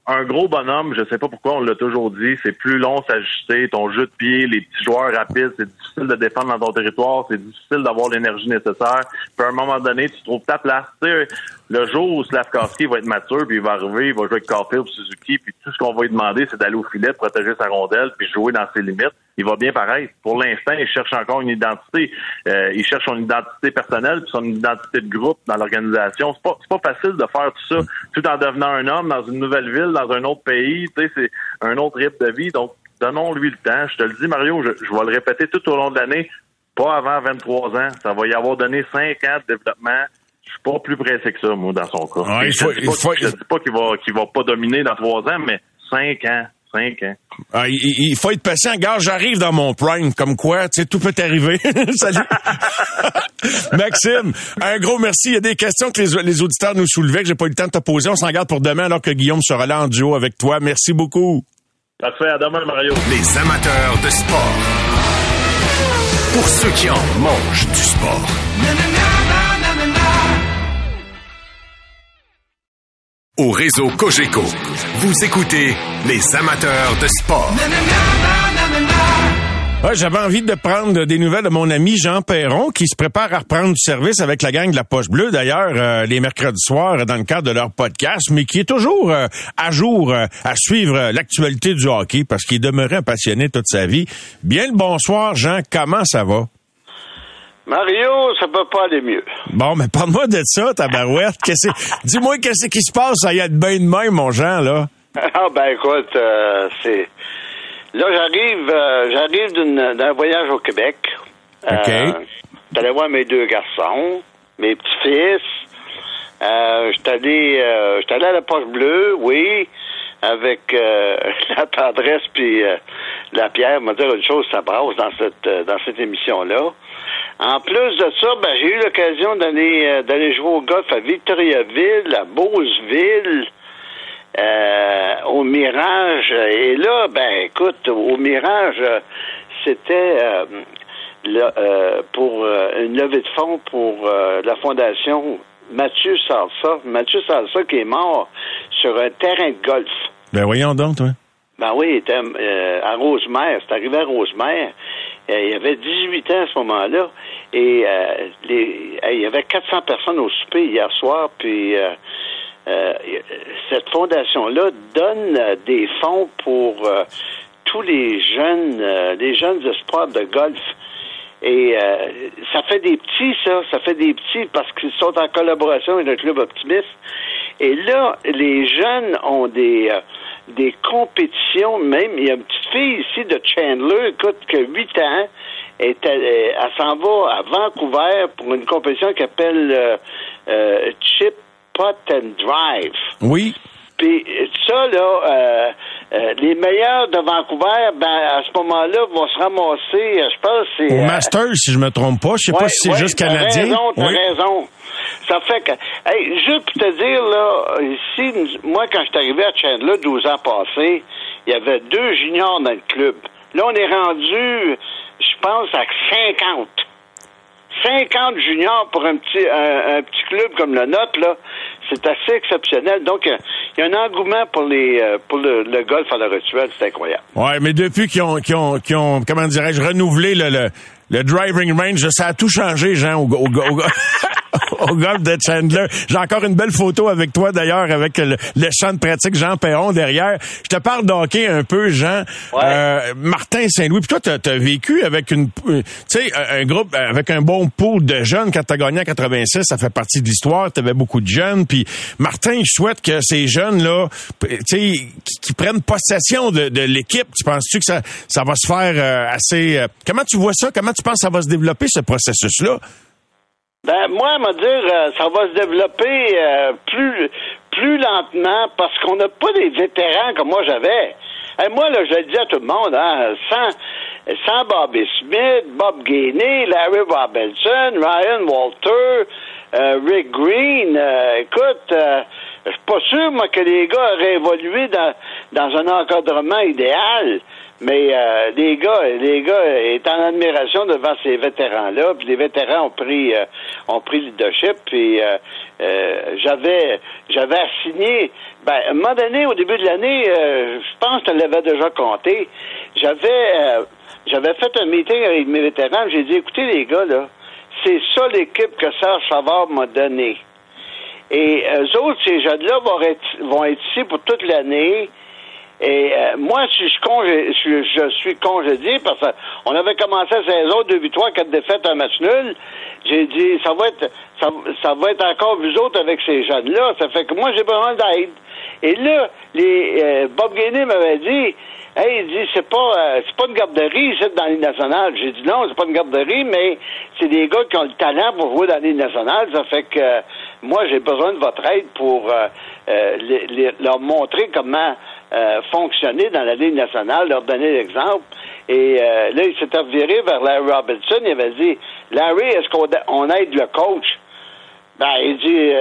Un gros bonhomme, je sais pas pourquoi on l'a toujours dit, c'est plus long s'ajuster, ton jeu de pied, les petits joueurs rapides, c'est difficile de défendre dans ton territoire, c'est difficile d'avoir l'énergie nécessaire. Puis à un moment donné, tu trouves ta place. Tu sais, le jour où Slavkovski va être mature, puis il va arriver, il va jouer avec Caulfield, Suzuki, puis tout ce qu'on va lui demander, c'est d'aller au filet, protéger sa rondelle, puis jouer dans ses limites. Il va bien paraître. Pour l'instant, il cherche encore une identité. Euh, il cherche son identité personnelle, puis son identité de groupe dans l'organisation. C'est pas, pas facile de faire tout ça, tout en devenant un homme dans une nouvelle ville, dans un autre pays. Tu sais, c'est un autre rythme de vie. Donc, donnons-lui le temps. Je te le dis, Mario, je, je vais le répéter tout au long de l'année. Pas avant 23 ans. Ça va y avoir donné 5 ans de développement je suis pas plus pressé que ça, moi, dans son cas.
Il faut,
je ne dis pas qu'il va, qu'il va pas dominer dans trois ans, mais cinq ans. Ans.
Ah, il, faut être patient. Gars, j'arrive dans mon prime. Comme quoi, tu sais, tout peut arriver. [LAUGHS] Salut. [LAUGHS] Maxime, un gros merci. Il y a des questions que les, auditeurs nous soulevaient que j'ai pas eu le temps de te poser. On s'en garde pour demain alors que Guillaume sera là en duo avec toi. Merci beaucoup.
Parfait. À demain, Mario.
Les amateurs de sport. Pour ceux qui en mangent du sport. Au réseau Cogeco. Vous écoutez les amateurs de sport.
Ouais, J'avais envie de prendre des nouvelles de mon ami Jean Perron qui se prépare à reprendre du service avec la gang de la Poche Bleue, d'ailleurs, euh, les mercredis soirs dans le cadre de leur podcast, mais qui est toujours euh, à jour euh, à suivre l'actualité du hockey parce qu'il demeurait un passionné toute sa vie. Bien le bonsoir, Jean. Comment ça va?
Mario, ça peut pas aller mieux.
Bon, mais parle-moi de ça, ta barouette. Qu'est-ce- Dis-moi qu'est-ce qui se passe? À y a de même, mon Jean, là. [LAUGHS]
Ah ben écoute, euh, c'est là j'arrive euh, j'arrive d'un voyage au Québec.
OK.
J'allais voir mes deux garçons, mes petits-fils. Euh, j'étais allé euh, allé à la Poche Bleue, oui, avec euh, [LAUGHS] la tendresse puis euh, la pierre. Me dire une chose, ça brasse dans cette euh, dans cette émission là. En plus de ça, ben, j'ai eu l'occasion d'aller d'aller jouer au golf à Victoriaville, à Beauceville au Mirage. Et là, ben écoute, au Mirage, c'était euh, pour une levée de fonds pour la fondation Mathieu Salsa. Mathieu Salsa qui est mort sur un terrain de golf.
Ben voyons donc, toi.
Ben oui, il était euh, à Rosemère. C'est arrivé à Rosemère. Euh, il avait 18 ans à ce moment-là. Et euh, les, il y avait 400 personnes au souper hier soir. Puis euh, cette fondation-là donne des fonds pour tous les jeunes, les jeunes espoirs de golf. Et euh, ça fait des petits, ça. Ça fait des petits parce qu'ils sont en collaboration avec le Club Optimiste. Et là, les jeunes ont des, euh, des compétitions. Même, il y a une petite fille ici de Chandler, écoute, qui a 8 ans. Elle, est allée- elle s'en va à Vancouver pour une compétition qui s'appelle euh, euh, Chip Pot and Drive.
Oui.
Puis ça, là, euh, euh, les meilleurs de Vancouver, ben, à ce moment-là, vont se ramasser, euh, je pense, c'est...
Au
euh,
Masters, si je me trompe pas. Je sais pas
Ouais,
si c'est
ouais,
juste
t'as
canadien.
raison, t'as
Oui.
raison. Ça fait que, hey, juste pour te dire, là, ici, moi, quand je suis arrivé à Chandler, 12 ans passés, il y avait deux juniors dans le club. Là, on est rendu, je pense, à 50. 50 juniors pour un petit, un, un petit club comme le nôtre, là, c'est assez exceptionnel. Donc, euh, il y a un engouement pour les, euh, pour le, le golf à la rituelle, c'est incroyable.
Ouais, mais depuis qu'ils ont, qu'ils ont, qu'ils ont, comment dirais-je, renouvelé le, le, le driving range, ça a tout changé, Jean, au, au, au, [LAUGHS] [LAUGHS] au golf de Chandler. J'ai encore une belle photo avec toi, d'ailleurs, avec le, le champ de pratique Jean Perron derrière. Je te parle d'hockey un peu, Jean. Euh, Martin Saint-Louis, puis toi, t'as as vécu avec une, euh, tu sais, un, groupe, avec un bon pool de jeunes. Quand t'as gagné en 86, ça fait partie de l'histoire. T'avais beaucoup de jeunes. Puis Martin, je souhaite que ces jeunes-là, tu sais, qui, qui prennent possession de, de l'équipe. Tu penses-tu que ça, ça va se faire euh, assez... euh, comment tu vois ça? Comment tu penses que ça va se développer, ce processus-là?
Ben, moi, à me dire, euh, ça va se développer euh, plus, plus lentement parce qu'on n'a pas des vétérans comme moi j'avais. Hey, moi, là, je le dis à tout le monde, hein, sans, sans Bobby Smith, Bob Gainey, Larry Robinson, Ryan Walter, euh, Rick Green, euh, écoute, euh, je suis pas sûr, moi, que les gars auraient évolué dans, dans un encadrement idéal. Mais euh, les gars, les gars est en admiration devant ces vétérans-là. Puis les vétérans ont pris, euh, ont pris le leadership. Puis euh, euh, j'avais, j'avais assigné. Ben, à un moment donné, au début de l'année, euh, je pense que je l'avais déjà compté. J'avais, euh, j'avais fait un meeting avec mes vétérans. J'ai dit, écoutez les gars là, c'est ça l'équipe que Serge Savard m'a donné. Et eux autres, ces jeunes-là vont être, vont être ici pour toute l'année. Et euh, moi, je, je, je suis congédié parce qu'on avait commencé la saison, deux victoires, quatre défaites, un match nul. J'ai dit, ça va être, ça, ça va être encore vous autres avec ces jeunes-là. Ça fait que moi, j'ai besoin d'aide. Et là, les, euh, Bob Gainey m'avait dit, hey, il dit, c'est pas, euh, c'est pas une garderie, c'est dans l'île nationale. J'ai dit, non, c'est pas une garderie, mais c'est des gars qui ont le talent pour jouer dans l'île nationale. Ça fait que euh, moi, j'ai besoin de votre aide pour euh, euh, leur montrer comment euh, fonctionner dans la Ligue nationale, leur donner l'exemple. Et là, il s'était reviré vers Larry Robinson. Il avait dit, Larry, est-ce qu'on on aide le coach? Ben, il dit,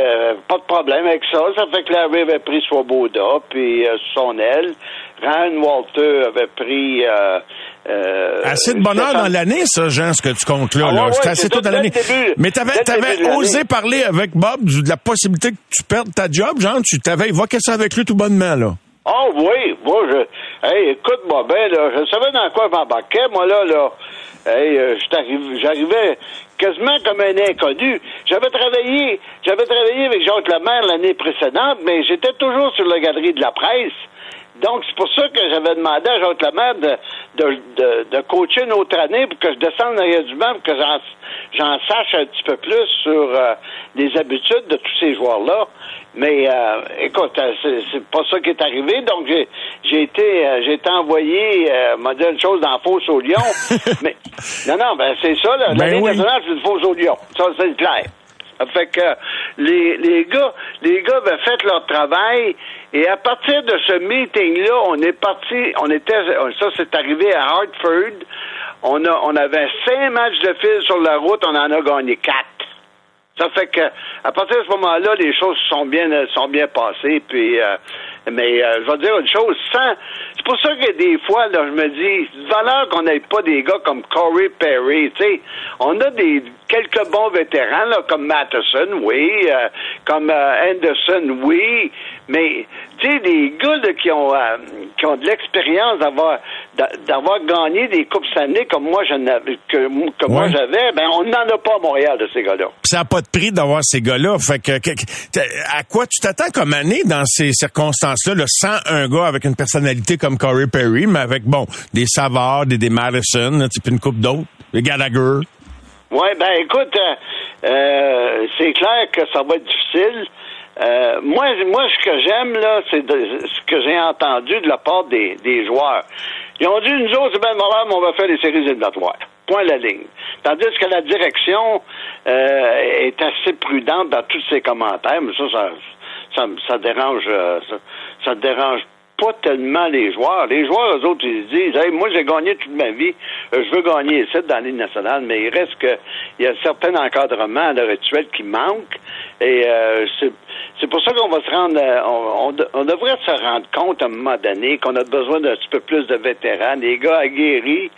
pas de problème avec ça. Ça fait que Larry avait pris Swoboda, puis son aile. Ryan Walter avait pris... Euh, euh,
Assez de bonheur dans l'année, ça, Jean, ce que tu comptes là.
Ah
là.
ouais, ouais,
assez tout dans l'année. Mais
début de
osé parler avec Bob de la possibilité que tu perdes ta job, Jean. Tu t'avais évoqué ça avec lui tout bonnement, là.
Oh oui, moi je Hey, écoute-moi bien, là, je savais dans quoi je m'embarquais, moi, là, là. Hey, euh, j'arrivais quasiment comme un inconnu. J'avais travaillé, j'avais travaillé avec Jacques Lemaire l'année précédente, mais j'étais toujours sur la galerie de la presse. Donc, c'est pour ça que j'avais demandé à Jacques Lemaire de, de, de, de coacher une autre année pour que je descende derrière du banc, pour que j'en, j'en sache un petit peu plus sur euh, les habitudes de tous ces joueurs-là. Mais euh, écoute, euh, c'est, c'est pas ça qui est arrivé. Donc, j'ai, j'ai été euh, j'ai été envoyé, euh, m'a dit une chose dans la fosse au lion. [LAUGHS] mais non, non, ben c'est ça, là,
Ben
l'année
oui.
c'est une fosse au lion. Ça, c'est clair. Fait que les, les gars, les gars avaient fait leur travail et à partir de ce meeting-là, on est parti, on était, ça c'est arrivé à Hartford. On a, on avait cinq matchs de fil sur la route, on en a gagné quatre. Ça fait que à partir de ce moment-là, les choses sont bien sont bien passées. Puis, euh, mais euh, je vais dire une chose, sans, c'est pour ça que des fois, je me dis, valeur qu'on n'ait pas des gars comme Corey Perry. Tu sais, on a des quelques bons vétérans là, comme Matheson, oui, euh, comme euh, Anderson, oui, mais tu sais, des gars là, qui ont euh, qui ont de l'expérience d'avoir d'a- d'avoir gagné des coupes Stanley comme moi je que, que moi
Ouais.
j'avais, ben on n'en a pas à Montréal de ces gars-là.
Ça n'a pas de prix d'avoir ces gars-là. Fait que, à quoi tu t'attends comme année dans ces circonstances-là, là, sans un gars avec une personnalité comme Corey Perry, mais avec, bon, des Savard, des, des Madison, là, puis une coupe d'autres, des Gallagher?
Oui, ben écoute, euh, euh, c'est clair que ça va être difficile. Euh, moi, moi, ce que j'aime, là, c'est ce que j'ai entendu de la part des, joueurs. Ils ont dit, nous autres, c'est bien mais on va faire les séries éliminatoires. Point la ligne. Tandis que la direction euh, est assez prudente dans tous ses commentaires, mais ça, ça, ça, ça dérange, euh, ça, dérange pas tellement les joueurs. Les joueurs, eux autres, ils disent, hey, moi, j'ai gagné toute ma vie, je veux gagner ici dans Ligue nationale, mais il reste que, il y a certains encadrements à l'heure actuelle qui manquent, et euh, c'est, c'est pour ça qu'on va se rendre, euh, on, on de- on devrait se rendre compte à un moment donné qu'on a besoin d'un petit peu plus de vétérans, des gars aguerris,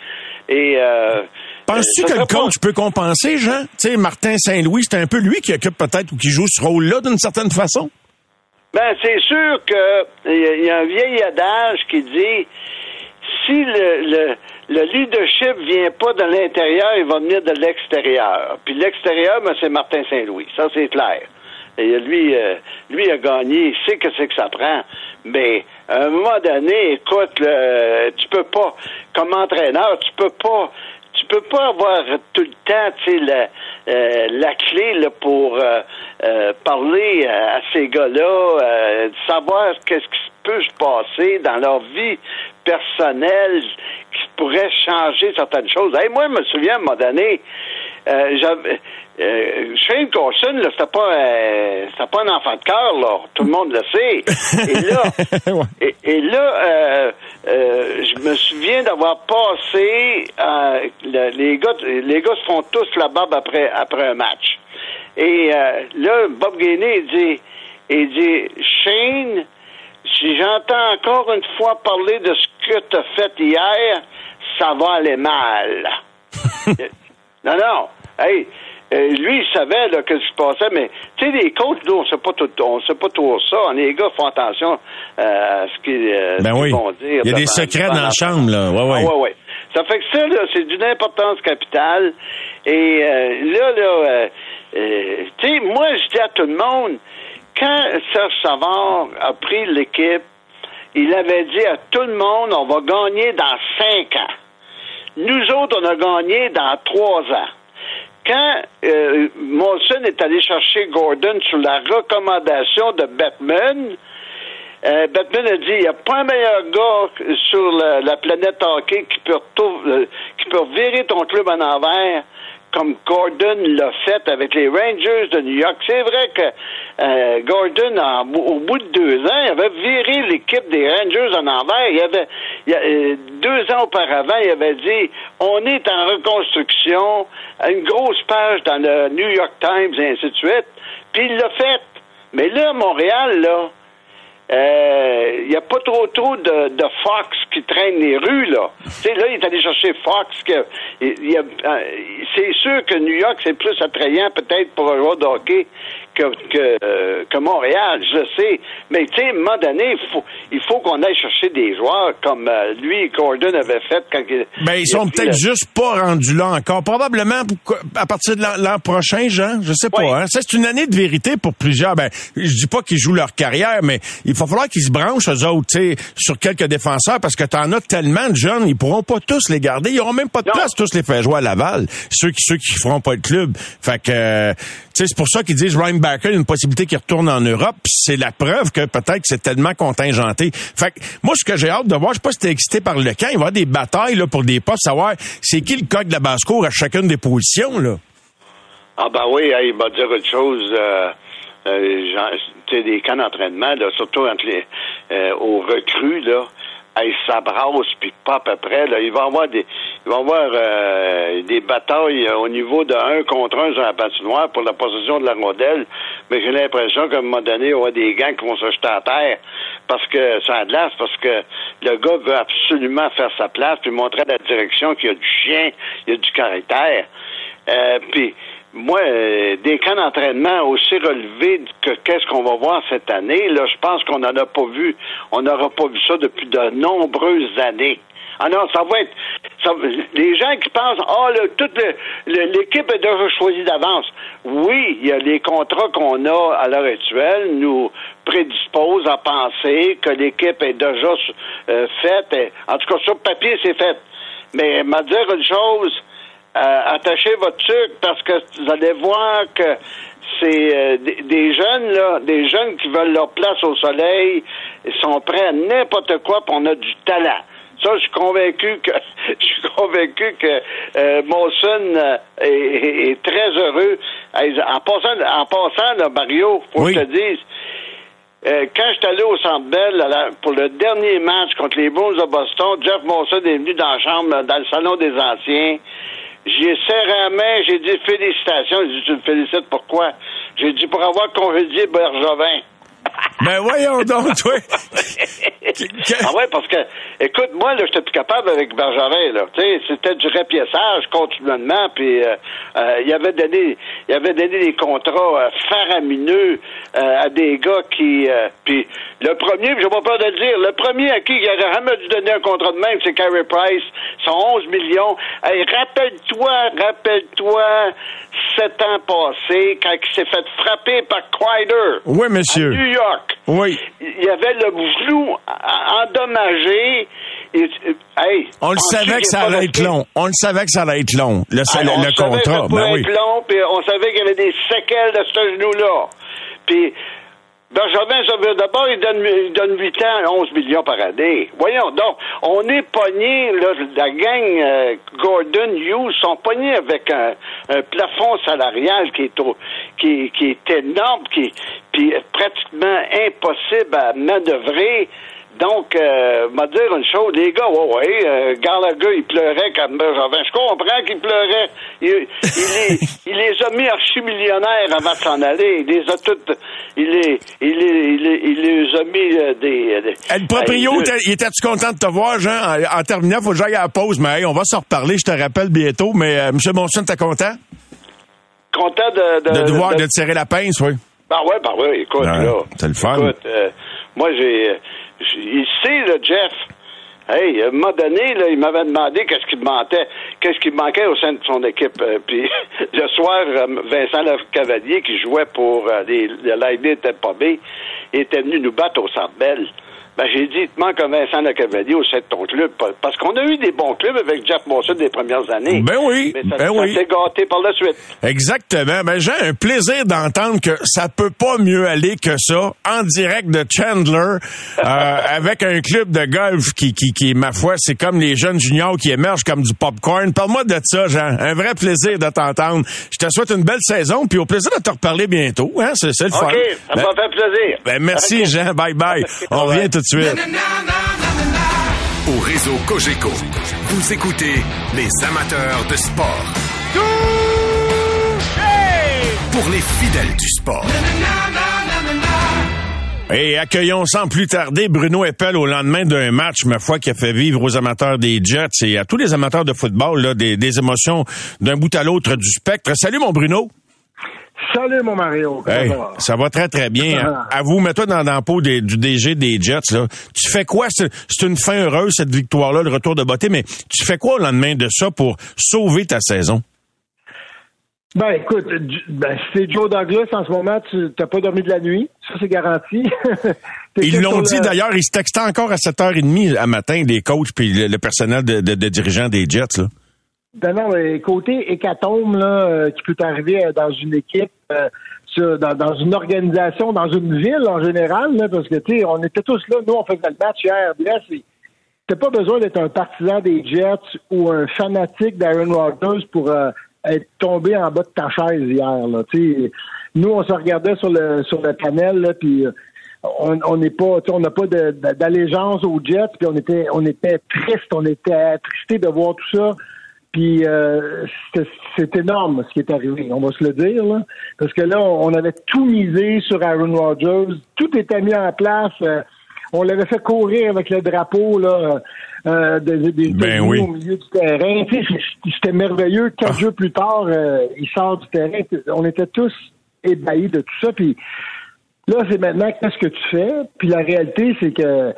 et euh,
Penses-tu
euh,
que le
pas-
coach peut compenser, Jean? Tu sais, Martin Saint-Louis, c'est un peu lui qui occupe peut-être ou qui joue ce rôle-là d'une certaine façon?
Ben, c'est sûr que il y a- il y, a un vieil adage qui dit si le, le, le leadership vient pas de l'intérieur, il va venir de l'extérieur. Puis l'extérieur, ben, c'est Martin Saint-Louis. Ça, c'est clair. Lui, euh, lui a gagné, il sait que c'est que ça prend. Mais à un moment donné, écoute, le- tu peux pas, comme entraîneur, tu peux pas tu peux pas avoir tout le temps, euh, la clé pour euh, parler à, ces gars-là, savoir qu'est-ce qui peut se passer dans leur vie personnelle qui pourrait changer certaines choses. Moi, je me souviens à un moment donné, euh, euh, Shane Carson, là, c'était pas euh, c'était pas un enfant de cœur, là. Tout le monde le sait. Et là, [LAUGHS]
Ouais.
et, et là, euh, je me souviens d'avoir passé. le- les gars, les gars se font tous la barbe après après un match. Et là, Bob Gainey il dit, il dit, Shane, si j'entends encore une fois parler de ce que tu as fait hier, ça va aller mal. [LAUGHS] non, non. Hey, euh, lui, il savait là, que ce qui se passait, mais tu sais, les coachs, nous, on sait pas tout, on sait pas tout ça. Les gars font attention euh, à ce qu'ils euh,
Ben
qu'ils
oui.
vont dire.
Il y a des secrets dans la chambre, là. Ouais, ouais.
ah, ouais, ouais. Ça fait que ça, là, c'est d'une importance capitale. Et là, là, euh, euh, tu sais, moi, je dis à tout le monde, quand Serge Savard a pris l'équipe, il avait dit à tout le monde, on va gagner dans cinq ans. Nous autres, on a gagné dans trois ans. Quand euh, est allé chercher Gordon sur la recommandation de Batman, euh, Batman a dit il n'y a pas un meilleur gars sur la, la planète hockey qui peut, euh, qui peut virer ton club en envers comme Gordon l'a fait avec les Rangers de New York. C'est vrai que euh, Gordon, en- au bout de deux ans, il avait viré l'équipe des Rangers en envers. Il avait, euh, deux ans auparavant, il avait dit on est en reconstruction, une grosse page dans le New York Times et ainsi de suite. Puis il l'a fait. Mais là, Montréal, là, il n'y a pas trop trop de, de Fox qui traîne les rues, là. tu sais, là, il est allé chercher Fox. Que, il, y a, c'est sûr que New York, c'est plus attrayant peut-être pour un joueur de hockey que, que, euh, que Montréal, je sais. Mais tu sais, à un moment donné, il faut, il faut qu'on aille chercher des joueurs comme euh, lui et Gordon avait fait quand il.
Ben, ils sont peut-être juste pas rendus là encore. Probablement à partir de l'an prochain, Jean. Je sais pas. Hein? Ça, c'est une année de vérité pour plusieurs. Ben, je dis pas qu'ils jouent leur carrière, mais il va falloir qu'ils se branchent, eux autres, tu sais, sur quelques défenseurs, parce que t'en as tellement de jeunes, ils pourront pas tous les garder. Ils auront même pas de place tous les faire jouer à Laval. Ceux qui, ceux qui feront pas le club. Fait que, tu sais, c'est pour ça qu'ils disent Ryan Backer, une possibilité qu'il retourne en Europe. C'est la preuve que peut-être c'est tellement contingenté. Fait que, moi, ce que j'ai hâte de voir, je sais pas si t'es excité par le camp, il va y avoir des batailles, là, pour des postes, savoir c'est qui le coq de la basse-cour à chacune des positions, là.
Ah, ben oui, il va dire autre chose. Euh, euh, des camps d'entraînement, surtout entre les, euh, aux recrues, là hey, ça brasse puis pas à peu près. Là. Il va y avoir des, il va avoir euh, des batailles au niveau de un contre un sur la patinoire pour la possession de la modèle. Mais j'ai l'impression qu'à un moment donné, il y aura des gants qui vont se jeter à terre parce que ça glace, parce que le gars veut absolument faire sa place puis montrer à la direction qu'il y a du chien, il y a du caractère. Euh, puis moi, euh, des camps d'entraînement aussi relevés que qu'est-ce qu'on va voir cette année, là, je pense qu'on n'en a pas vu, on n'aura pas vu ça depuis de nombreuses années. Ah non, ça va être. les gens qui pensent, ah, oh, toute l'équipe est déjà choisie d'avance. Oui, il y a les contrats qu'on a à l'heure actuelle nous prédisposent à penser que l'équipe est déjà euh, faite. En tout cas, sur papier, c'est fait. Mais m'a dire une chose, attachez votre truc parce que vous allez voir que c'est euh, des, jeunes là, des jeunes qui veulent leur place au soleil, ils sont prêts à n'importe quoi, pour on a du talent. Ça, je suis convaincu que [LAUGHS] je suis convaincu que euh, Monson est, très heureux. En passant, en passant, là, Mario, faut que je te dise. quand je suis allé au Centre Bell pour le dernier match contre les Bulls de Boston, Jeff Monson est venu dans la chambre, dans le salon des anciens. J'ai serré la main, j'ai dit félicitations. J'ai dit, tu me félicites pourquoi? J'ai dit pour avoir congédié Bergevin.
Ben voyons donc, [LAUGHS] toi.
ah ouais, parce que, écoute, moi, là, j'étais plus capable avec Bergerin, là. Tu sais, c'était du repiessage continuellement, puis euh, euh, il avait donné, il avait donné des contrats euh, faramineux à des gars qui, puis le premier, j'ai pas peur de le dire, le premier à qui il aurait jamais dû donner un contrat de même, c'est Carey Price, son 11 millions. Hey, rappelle-toi, rappelle-toi, sept ans passés, quand il s'est fait frapper par Kreider.
Oui, monsieur.
New York.
Oui.
Il y avait le flou endommagé. hey,
on le savait que ça allait être long. On le savait que ça allait être long, le,
ah,
le, le contrat. Ben
oui. long, puis on savait qu'il y avait des séquelles de ce genou-là. Puis Benjamin d'abord, il donne, il donne 8 ans, 11 millions par année. Voyons donc, on est pogné, la gang euh, Gordon Hughes sont pognés avec un, plafond salarial qui est, qui, qui est énorme, qui est pratiquement impossible à manœuvrer. Donc, euh, m'a dire une chose, les gars, ouais, ouais, euh, Gallagher, il pleurait comme Benjamin. Je comprends qu'il pleurait. Il, il, [LAUGHS] il, les a mis archi-millionnaires avant de s'en aller. Il les a toutes, il les, il les, il les, a mis euh, des, des
Le proprio, il était-tu content de te voir, Jean? En, terminant, faut que j'aille à la pause, mais hey, on va s'en reparler, je te rappelle bientôt. Mais, euh, M. Monson, t'es content?
Content de,
de, de, de voir, de te serrer la pince, oui.
Ben ouais, ben ouais, écoute, là.
C'est le fun.
Écoute, euh, moi, j'ai, il sait, le Jeff. Hey, à un moment donné, il m'avait demandé qu'est-ce qui me manquait, qu'est-ce qui manquait au sein de son équipe. Euh, puis [LAUGHS] le soir, euh, Vincent Le Cavalier, qui jouait pour euh, les, les pas B, était venu nous battre au Bell. Ben, j'ai dit, il te manque un Vincent Cavalier au sein de ton club. Parce qu'on a eu des bons clubs avec Jeff Monson des premières années.
Ben oui.
Mais ça,
ben oui.
s'est gâté par la suite.
Exactement. Ben, j'ai un plaisir d'entendre que ça peut pas mieux aller que ça en direct de Chandler [LAUGHS] euh, avec un club de golf qui, qui, qui, ma foi, c'est comme les jeunes juniors qui émergent comme du popcorn. Parle-moi de ça, Jean. Un vrai plaisir de t'entendre. Je te souhaite une belle saison puis au plaisir de te reparler bientôt. Hein? C'est, le fun.
OK, ça m'a ben, fait plaisir.
Ben, merci, Jean. Bye bye. On revient tout de suite.
Au réseau Cogeco, vous écoutez les amateurs de sport. Pour les fidèles du sport.
Et accueillons sans plus tarder Bruno Eppel au lendemain d'un match, ma foi, qui a fait vivre aux amateurs des Jets et à tous les amateurs de football là, des, des émotions d'un bout à l'autre du spectre. Salut mon Bruno.
Salut mon Mario.
Hey,
ça va?
très très bien.
Ah.
À vous, mets-toi dans, dans la peau des- du DG des Jets. Là. Tu fais quoi? C'est une fin heureuse, cette victoire-là, le retour de beauté, mais tu fais quoi au lendemain de ça pour sauver ta saison?
Ben écoute, ben, c'est Joe Douglas en ce moment, tu n'as pas dormi de la nuit, ça c'est garanti. [LAUGHS]
Ils l'ont dit
le-
d'ailleurs, ils se textaient encore à 7h30 à matin, les coachs puis le, le personnel de, de, de dirigeants des Jets. Là.
Non, mais côté hécatombe là, euh, qui peut arriver euh, dans une équipe, euh, dans, une organisation, dans une ville en général, là, parce que tu sais, on était tous là, nous on faisait le match hier, et t'as pas besoin d'être un partisan des Jets ou un fanatique d'Aaron Rodgers pour euh, être tombé en bas de ta chaise hier. Là, nous, on se regardait sur le sur le panel, là, puis on n'est pas, on n'a pas d'allégeance aux Jets, puis on était on était triste, on était attristé de voir tout ça. Puis euh, c'est- énorme ce qui est arrivé, on va se le dire, là. Parce que là, on avait tout misé sur Aaron Rodgers. Tout était mis en place. euh, on l'avait fait courir avec le drapeau là, euh, des, des
Ben oui.
au milieu du terrain. C'était merveilleux. Quatre jours plus tard, euh, il sort du terrain. On était tous ébahis de tout ça. Puis là, c'est maintenant qu'est-ce que tu fais? Puis la réalité, c'est que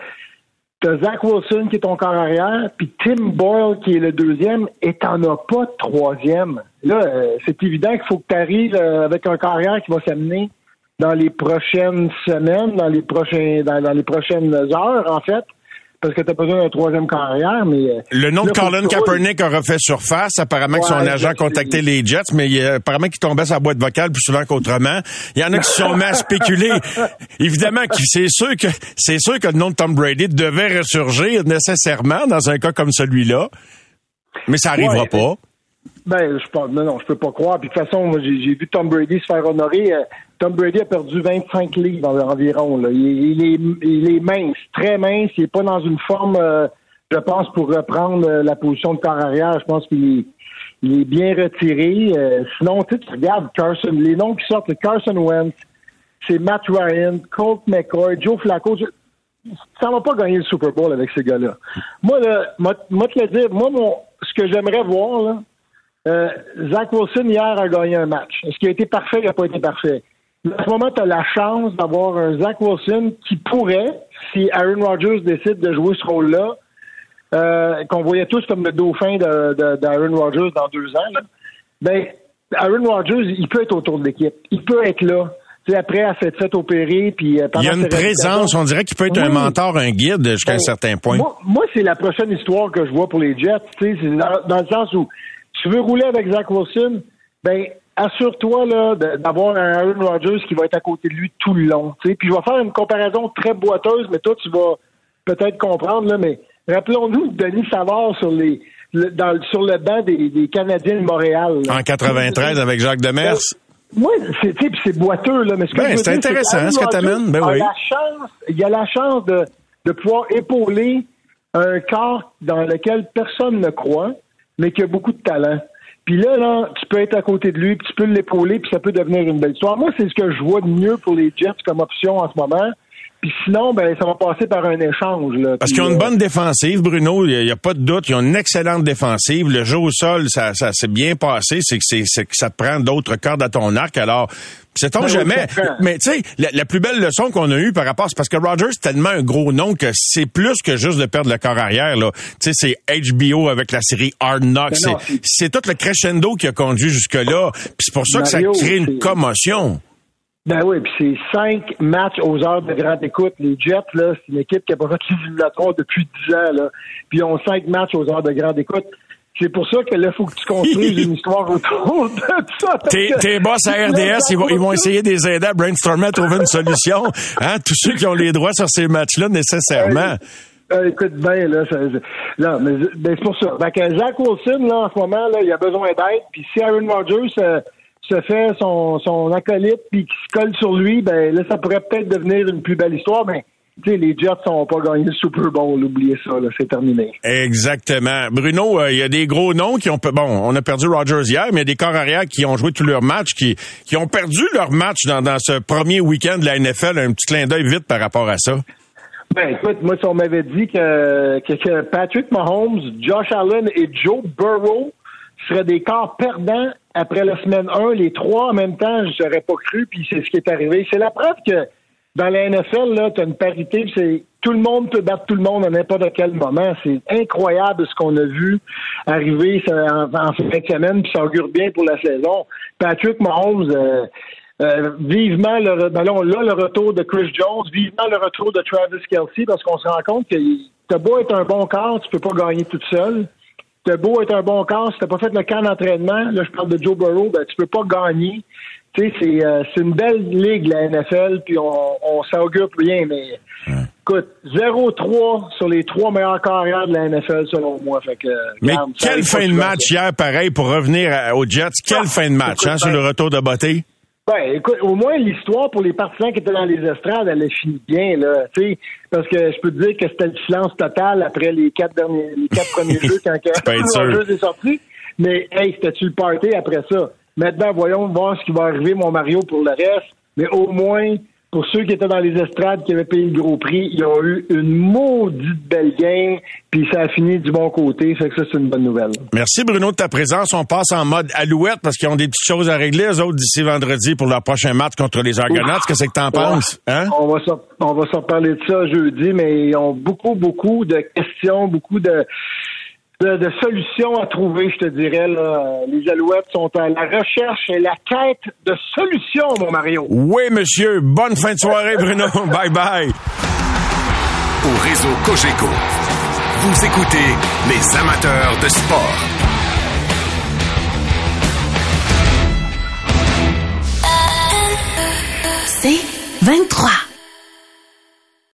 T'as Zach Wilson qui est ton corps arrière, puis Tim Boyle qui est le deuxième, et t'en as pas troisième. Là, euh, c'est évident qu'il faut que tu arrives avec un corps arrière qui va s'amener dans les prochaines semaines, dans les prochains, dans les prochaines heures, en fait, parce que tu as besoin d'un troisième corps arrière, mais euh,
Le nom de Colin. Kaepernick a refait surface. Apparemment que son agent contactait
sais.
les Jets, mais il, apparemment qu'il tombait sa boîte vocale plus souvent qu'autrement. Il y en a qui se sont mis à spéculer. [LAUGHS] Évidemment c'est sûr que c'est sûr que le nom de Tom Brady devait ressurgir nécessairement dans un cas comme celui-là. Mais ça arrivera
Ouais,
pas.
Ben, je pense, non, non, je peux pas croire. Puis de toute façon, moi, j'ai j'ai vu Tom Brady se faire honorer. Tom Brady a perdu 25 livres en- environ. Là. Il, il est, mince, très mince. Il est pas dans une forme, euh, je pense, pour reprendre euh, la position de corps arrière. Je pense qu'il est, bien retiré. Euh, sinon, tu regardes Carson, les noms qui sortent, Carson Wentz, c'est Matt Ryan, Colt McCoy, Joe Flacco. Je- ça va pas gagner le Super Bowl avec ces gars-là. Moi, là, moi, te le dire, moi, mon, ce que j'aimerais voir, Zach Wilson, hier, a gagné un match. Est-ce qu'il a été parfait? Il n'a pas été parfait. À ce moment, tu as la chance d'avoir un Zach Wilson qui pourrait, si Aaron Rodgers décide de jouer ce rôle-là, euh, qu'on voyait tous comme le dauphin de- de- d'Aaron Rodgers dans deux ans, là, ben, Aaron Rodgers, il peut être autour de l'équipe. Il peut être là. Tu sais, après, à s'être fait opérer, puis euh,
Il y a une présence. On dirait qu'il peut être un mentor, un guide jusqu'à un
Ben,
certain point.
Moi, moi, c'est la prochaine histoire que je vois pour les Jets. tu sais, C'est dans, dans le sens où tu veux rouler avec Zach Wilson, ben assure-toi d'avoir un Aaron Rodgers qui va être à côté de lui tout le long. tu. Puis je vais faire une comparaison très boiteuse, mais toi, tu vas peut-être comprendre, là, mais rappelons-nous de Denis Savard sur les le- dans, sur le banc des, des Canadiens de Montréal. là.
En 93 avec Jacques Demers.
C'est tu sais, puis c'est boiteux, là, mais ce que
Ben, c'est intéressant, ce que
Rodgers
t'amènes, ben oui.
la chance, il y a la chance de, de pouvoir épauler un corps dans lequel personne ne croit, mais qui a beaucoup de talent. Puis là, là, tu peux être à côté de lui, puis tu peux l'épauler, puis ça peut devenir une belle histoire. Moi, c'est ce que je vois de mieux pour les Jets comme option en ce moment. Puis sinon, ben, ça va passer par un échange. Là.
Parce qu'ils ont une
euh,
bonne défensive, Bruno. Il n'y a, pas de doute. Ils ont une excellente défensive. Le jeu au sol, ça, ça s'est bien passé. C'est que, c'est, que ça te prend d'autres cordes à ton arc. Alors, sait-on
Ben
jamais. Mais tu sais, la, la plus belle leçon qu'on a eue par rapport, c'est parce que Rogers c'est tellement un gros nom que c'est plus que juste de perdre le corps arrière. Là. Tu sais, c'est HBO avec la série Hard Knocks.
Ben
c'est, c'est tout le crescendo qui a conduit jusque-là. Puis c'est pour ça que ça crée une commotion.
Ben oui, puis c'est cinq matchs aux heures de grande écoute. Les Jets, là, c'est une équipe qui a pas fait éliminatoires depuis dix ans, là. Puis ils ont cinq matchs aux heures de grande écoute. C'est pour ça que là, il faut que tu construises une [LAUGHS] histoire autour de ça.
Tes, tes boss à RDS, ils vont, ils vont essayer de les aider à brainstormer, à trouver une solution. [LAUGHS] Hein? Tous ceux qui ont les droits sur ces matchs-là, nécessairement.
Euh, écoute bien, là, ça- là mais, ben, c'est pour ça. Fait que Zach Wilson, là, en ce moment, là, il a besoin d'aide. Puis si Aaron Rodgers euh, se fait son, son acolyte puis qu'il se colle sur lui, ben là, ça pourrait peut-être devenir une plus belle histoire. Mais sais, les Jets n'ont pas gagné le Super Bowl, oubliez ça, là, c'est terminé.
Exactement. Bruno, euh, il y a des gros noms qui ont... Bon, on a perdu Rogers hier, mais il y a des corps arrière qui ont joué tous leurs matchs, qui, qui ont perdu leur match dans, dans ce premier week-end de la NFL. Un petit clin d'œil vite par rapport à ça.
Ben écoute, moi si on m'avait dit que, que, que Patrick Mahomes, Josh Allen et Joe Burrow seraient des corps perdants après la semaine 1, les trois en même temps, je n'aurais pas cru, puis c'est ce qui est arrivé. C'est la preuve que dans la NFL, tu as une parité, c'est tout le monde peut battre tout le monde à n'importe quel moment. C'est incroyable ce qu'on a vu arriver en, en fin de semaine, puis ça augure bien pour la saison. Patrick Mahomes, euh, euh, vivement le, ben là, le retour de Chris Jones, vivement le retour de Travis Kelsey, parce qu'on se rend compte que t'as beau être un bon corps, tu peux pas gagner toute seule. T'as beau être un bon corps, si t'as pas fait le camp d'entraînement, là je parle de Joe Burrow, ben tu peux pas gagner. Tu sais, c'est, euh, c'est une belle ligue, la NFL, puis on, on s'augure rien, mais écoute, 0-3 sur les trois meilleurs carrières de la NFL, selon moi. Fait que,
Mais
regarde,
quelle fin de match hier, pareil, pour revenir à- aux Jets. Quelle
Ah,
fin de match, hein, sur
ben-
le retour de Boté?
Ben, écoute, au moins l'histoire pour les partisans qui étaient dans les estrades, elle a fini bien, là. Tu sais, parce que je peux te dire que c'était le silence total après les quatre derniers, les quatre premiers [LAUGHS] jeux quand [LAUGHS]
sûr.
Rodgers est sorti. Mais hey, c'était-tu le party après ça? Maintenant, voyons voir ce qui va arriver, mon Mario, pour le reste. Mais au moins, pour ceux qui étaient dans les estrades, qui avaient payé le gros prix, ils ont eu une maudite belle game, puis ça a fini du bon côté. Fait que ça, c'est une bonne nouvelle.
Merci Bruno de ta présence. On passe en mode alouette parce qu'ils ont des petites choses à régler, eux autres, d'ici vendredi pour leur prochain match contre les Argonauts. Qu'est-ce que t'en penses? Hein?
On va s'en- on va s'en parler de ça jeudi, mais ils ont beaucoup, beaucoup de questions, beaucoup de, de, de solutions à trouver, je te dirais. Là. Les Alouettes sont à la recherche et la quête de solutions, mon Mario.
Oui, monsieur. Bonne fin de soirée, Bruno. [LAUGHS] bye bye.
Au réseau Cogeco, vous écoutez les amateurs de sport.
C'est 23.